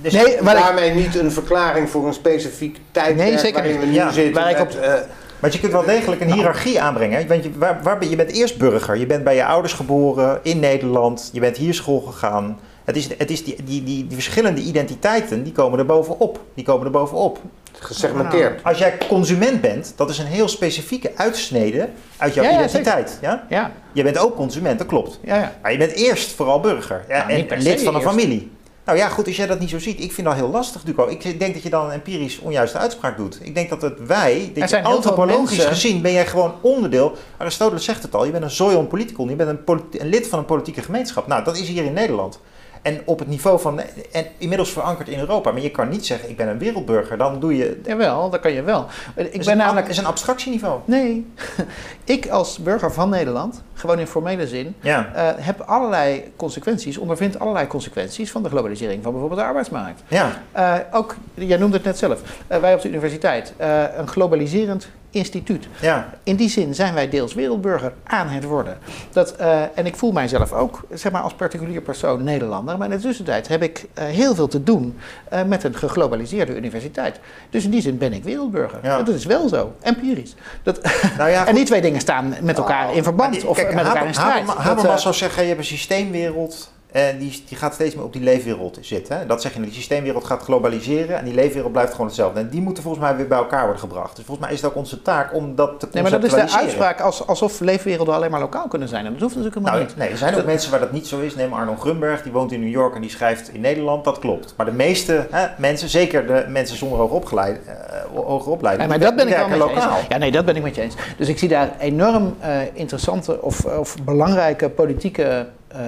Speaker 2: Dus-
Speaker 3: Nee, ik,
Speaker 4: daarmee niet een verklaring voor een specifiek tijdperk
Speaker 3: Nee, zeker
Speaker 4: waarin we nu.
Speaker 2: Ja,
Speaker 4: zitten.
Speaker 3: waar ik
Speaker 4: met,
Speaker 3: op-
Speaker 4: eh,
Speaker 2: Maar je kunt wel degelijk een hiërarchie aanbrengen. Want je, waar, waar ben, je bent eerst burger. Je bent bij je ouders geboren in Nederland. Je bent hier school gegaan. Het is, het is die, die, die, die verschillende identiteiten, die komen er bovenop. Die komen er bovenop.
Speaker 4: Gesegmenteerd.
Speaker 2: Als jij consument bent, dat is een heel specifieke uitsnede uit jouw
Speaker 3: Ja,
Speaker 2: identiteit. Ja?
Speaker 3: ja,
Speaker 2: Je bent ook consument, dat klopt.
Speaker 3: ja, ja.
Speaker 2: Maar je bent eerst vooral burger. Ja,
Speaker 3: Nou,
Speaker 2: en lid van een familie. Nou ja, goed, als jij dat niet zo ziet, ik vind dat heel lastig, Duco. Ik denk dat je dan een empirisch onjuiste uitspraak doet. Ik denk dat het wij, dat je antropologisch
Speaker 3: mensen-
Speaker 2: gezien, ben jij gewoon onderdeel. Aristoteles zegt het al, je bent een zoion politicon, je bent een, politi- een lid van een politieke gemeenschap. Nou, dat is hier in Nederland. En op het niveau van, en inmiddels verankerd in Europa. Maar je kan niet zeggen, ik ben een wereldburger, dan doe je...
Speaker 3: Jawel, dat kan je wel. Ik
Speaker 2: is
Speaker 3: ben
Speaker 2: een,
Speaker 3: namelijk...
Speaker 2: is een abstractieniveau.
Speaker 3: Nee, (laughs) ik als burger van Nederland, gewoon in formele zin,
Speaker 2: Ja,
Speaker 3: eh, heb allerlei consequenties, ondervind allerlei consequenties van de globalisering van bijvoorbeeld de arbeidsmarkt.
Speaker 2: ja.
Speaker 3: Eh, ook, jij noemde het net zelf, eh, wij op de universiteit, een globaliserend instituut.
Speaker 2: ja.
Speaker 3: In die zin zijn wij deels wereldburger aan het worden. Dat, eh, en ik voel mijzelf ook, zeg maar als particulier persoon Nederlander, maar in de tussentijd heb ik eh, heel veel te doen eh, met een geglobaliseerde universiteit. Dus in die zin ben ik wereldburger.
Speaker 2: Ja.
Speaker 3: Dat is wel zo, empirisch. Dat,
Speaker 2: Nou ja, (laughs)
Speaker 3: en die twee dingen staan met elkaar in verband
Speaker 2: die-
Speaker 3: of
Speaker 2: kijk,
Speaker 3: met elkaar
Speaker 2: Haber-
Speaker 3: in strijd.
Speaker 2: Habermas, zou zeggen, je hebt een systeemwereld die, die gaat steeds meer op die leefwereld zitten. Hè? Dat zeg je, die systeemwereld gaat globaliseren en die leefwereld blijft gewoon hetzelfde. En die moeten volgens mij weer bij elkaar worden gebracht. Dus volgens mij is het ook onze taak om dat te
Speaker 3: nee, maar dat is de uitspraak als, alsof leefwerelden alleen maar lokaal kunnen zijn. En dat hoeft natuurlijk helemaal
Speaker 2: Nou,
Speaker 3: niet.
Speaker 2: nee, er zijn ook
Speaker 3: Dat-
Speaker 2: mensen waar dat niet zo is. Neem Arno Grunberg, die woont in New York en die schrijft in Nederland. Dat klopt. Maar de meeste hè, mensen, zeker de mensen zonder hoge, opgeleid, eh, hoge opleiding,
Speaker 3: Nee, maar dat ben
Speaker 2: die
Speaker 3: ik wel
Speaker 2: werken
Speaker 3: met je
Speaker 2: lokaal.
Speaker 3: eens. Ja, nee, dat ben ik met je eens. Dus ik zie daar enorm eh, interessante of, of belangrijke politieke eh,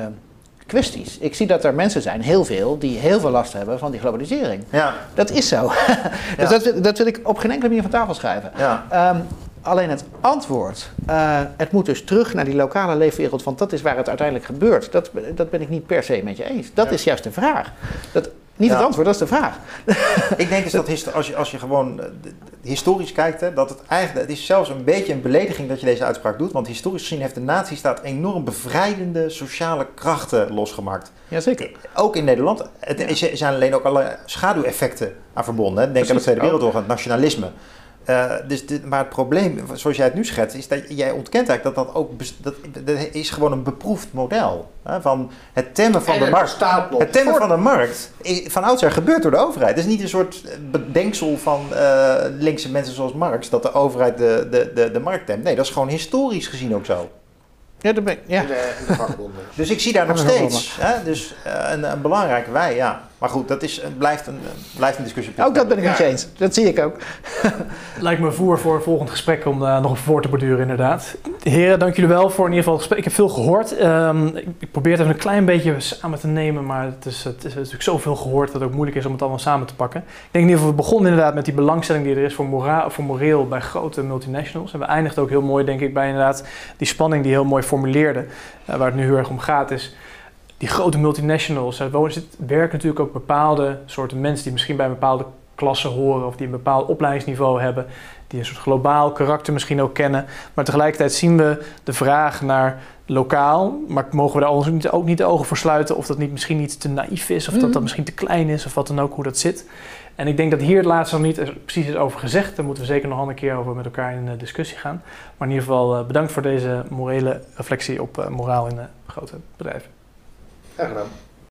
Speaker 3: kwesties. Ik zie dat er mensen zijn, heel veel, die heel veel last hebben van die globalisering.
Speaker 2: Ja,
Speaker 3: Dat is zo. (laughs) dus
Speaker 2: Ja.
Speaker 3: dat, wil- dat wil ik op geen enkele manier van tafel schrijven.
Speaker 2: ja.
Speaker 3: Ehm, alleen het antwoord, eh, het moet dus terug naar die lokale leefwereld, want dat is waar het uiteindelijk gebeurt. Dat, dat ben ik niet per se met je eens. Dat
Speaker 2: Ja.
Speaker 3: is juist de vraag. Dat, niet
Speaker 2: Ja.
Speaker 3: het antwoord, dat is de vraag. (laughs)
Speaker 2: Ik denk dus dat als je, als je gewoon eh, historisch kijkt, hè, dat het eigenlijk, het is zelfs een beetje een belediging dat je deze uitspraak doet. Want historisch gezien heeft de nazistaat enorm bevrijdende sociale krachten losgemaakt.
Speaker 3: Jazeker.
Speaker 2: Ook in Nederland. Er zijn alleen ook alle schaduweffecten aan verbonden. Hè. Denk aan de Tweede
Speaker 3: ook.
Speaker 2: Wereldoorlog, het nationalisme. Eh, dus dit, maar het probleem, zoals jij het nu schetst, is dat jij ontkent eigenlijk dat dat ook dat, dat is gewoon een beproefd model. Hè, van het temmen van
Speaker 4: En
Speaker 2: de
Speaker 4: het
Speaker 2: markt. Het temmen van de markt van oudsher gebeurt door de overheid. Het is niet een soort bedenksel van eh, linkse mensen zoals Marx dat de overheid de, de, de, de markt temt. Nee, dat is gewoon historisch gezien ook zo.
Speaker 3: Ja, dat ben ik, ja.
Speaker 4: In de, in de vakbonden.
Speaker 2: Dus ik zie daar nog steeds hè, dus, eh, een, een belangrijke wij, ja. Maar goed, dat is, het blijft, een, eh, blijft een discussie.
Speaker 3: Ook dat ben ik met je eens. Dat zie ik ook. (laughs)
Speaker 1: Lijkt me voer voor een volgend gesprek om uh, nog voor te borduren, inderdaad. Heren, dank jullie wel voor in ieder geval het gesprek. Ik heb veel gehoord. Um, ik probeer het even een klein beetje samen te nemen, maar het is, het is natuurlijk zoveel gehoord dat het ook moeilijk is om het allemaal samen te pakken. Ik denk in ieder geval, we begonnen inderdaad met die belangstelling die er is voor, mora voor moreel bij grote multinationals. En we eindigden ook heel mooi, denk ik, bij inderdaad die spanning die heel mooi formuleerde. Uh, waar het nu heel erg om gaat is die grote multinationals, er werken natuurlijk ook bepaalde soorten mensen die misschien bij een bepaalde klasse horen of die een bepaald opleidingsniveau hebben, die een soort globaal karakter misschien ook kennen. Maar tegelijkertijd zien we de vraag naar lokaal, maar mogen we daar ook niet, ook niet de ogen voor sluiten of dat niet misschien niet te naïef is of dat dat mhm. misschien te klein is of wat dan ook, hoe dat zit. En ik denk dat hier het laatste nog niet precies is over gezegd. Daar moeten we zeker nog een keer over met elkaar in discussie gaan. Maar in ieder geval uh, bedankt voor deze morele reflectie op uh, moraal in grote bedrijven.
Speaker 4: Graag gedaan.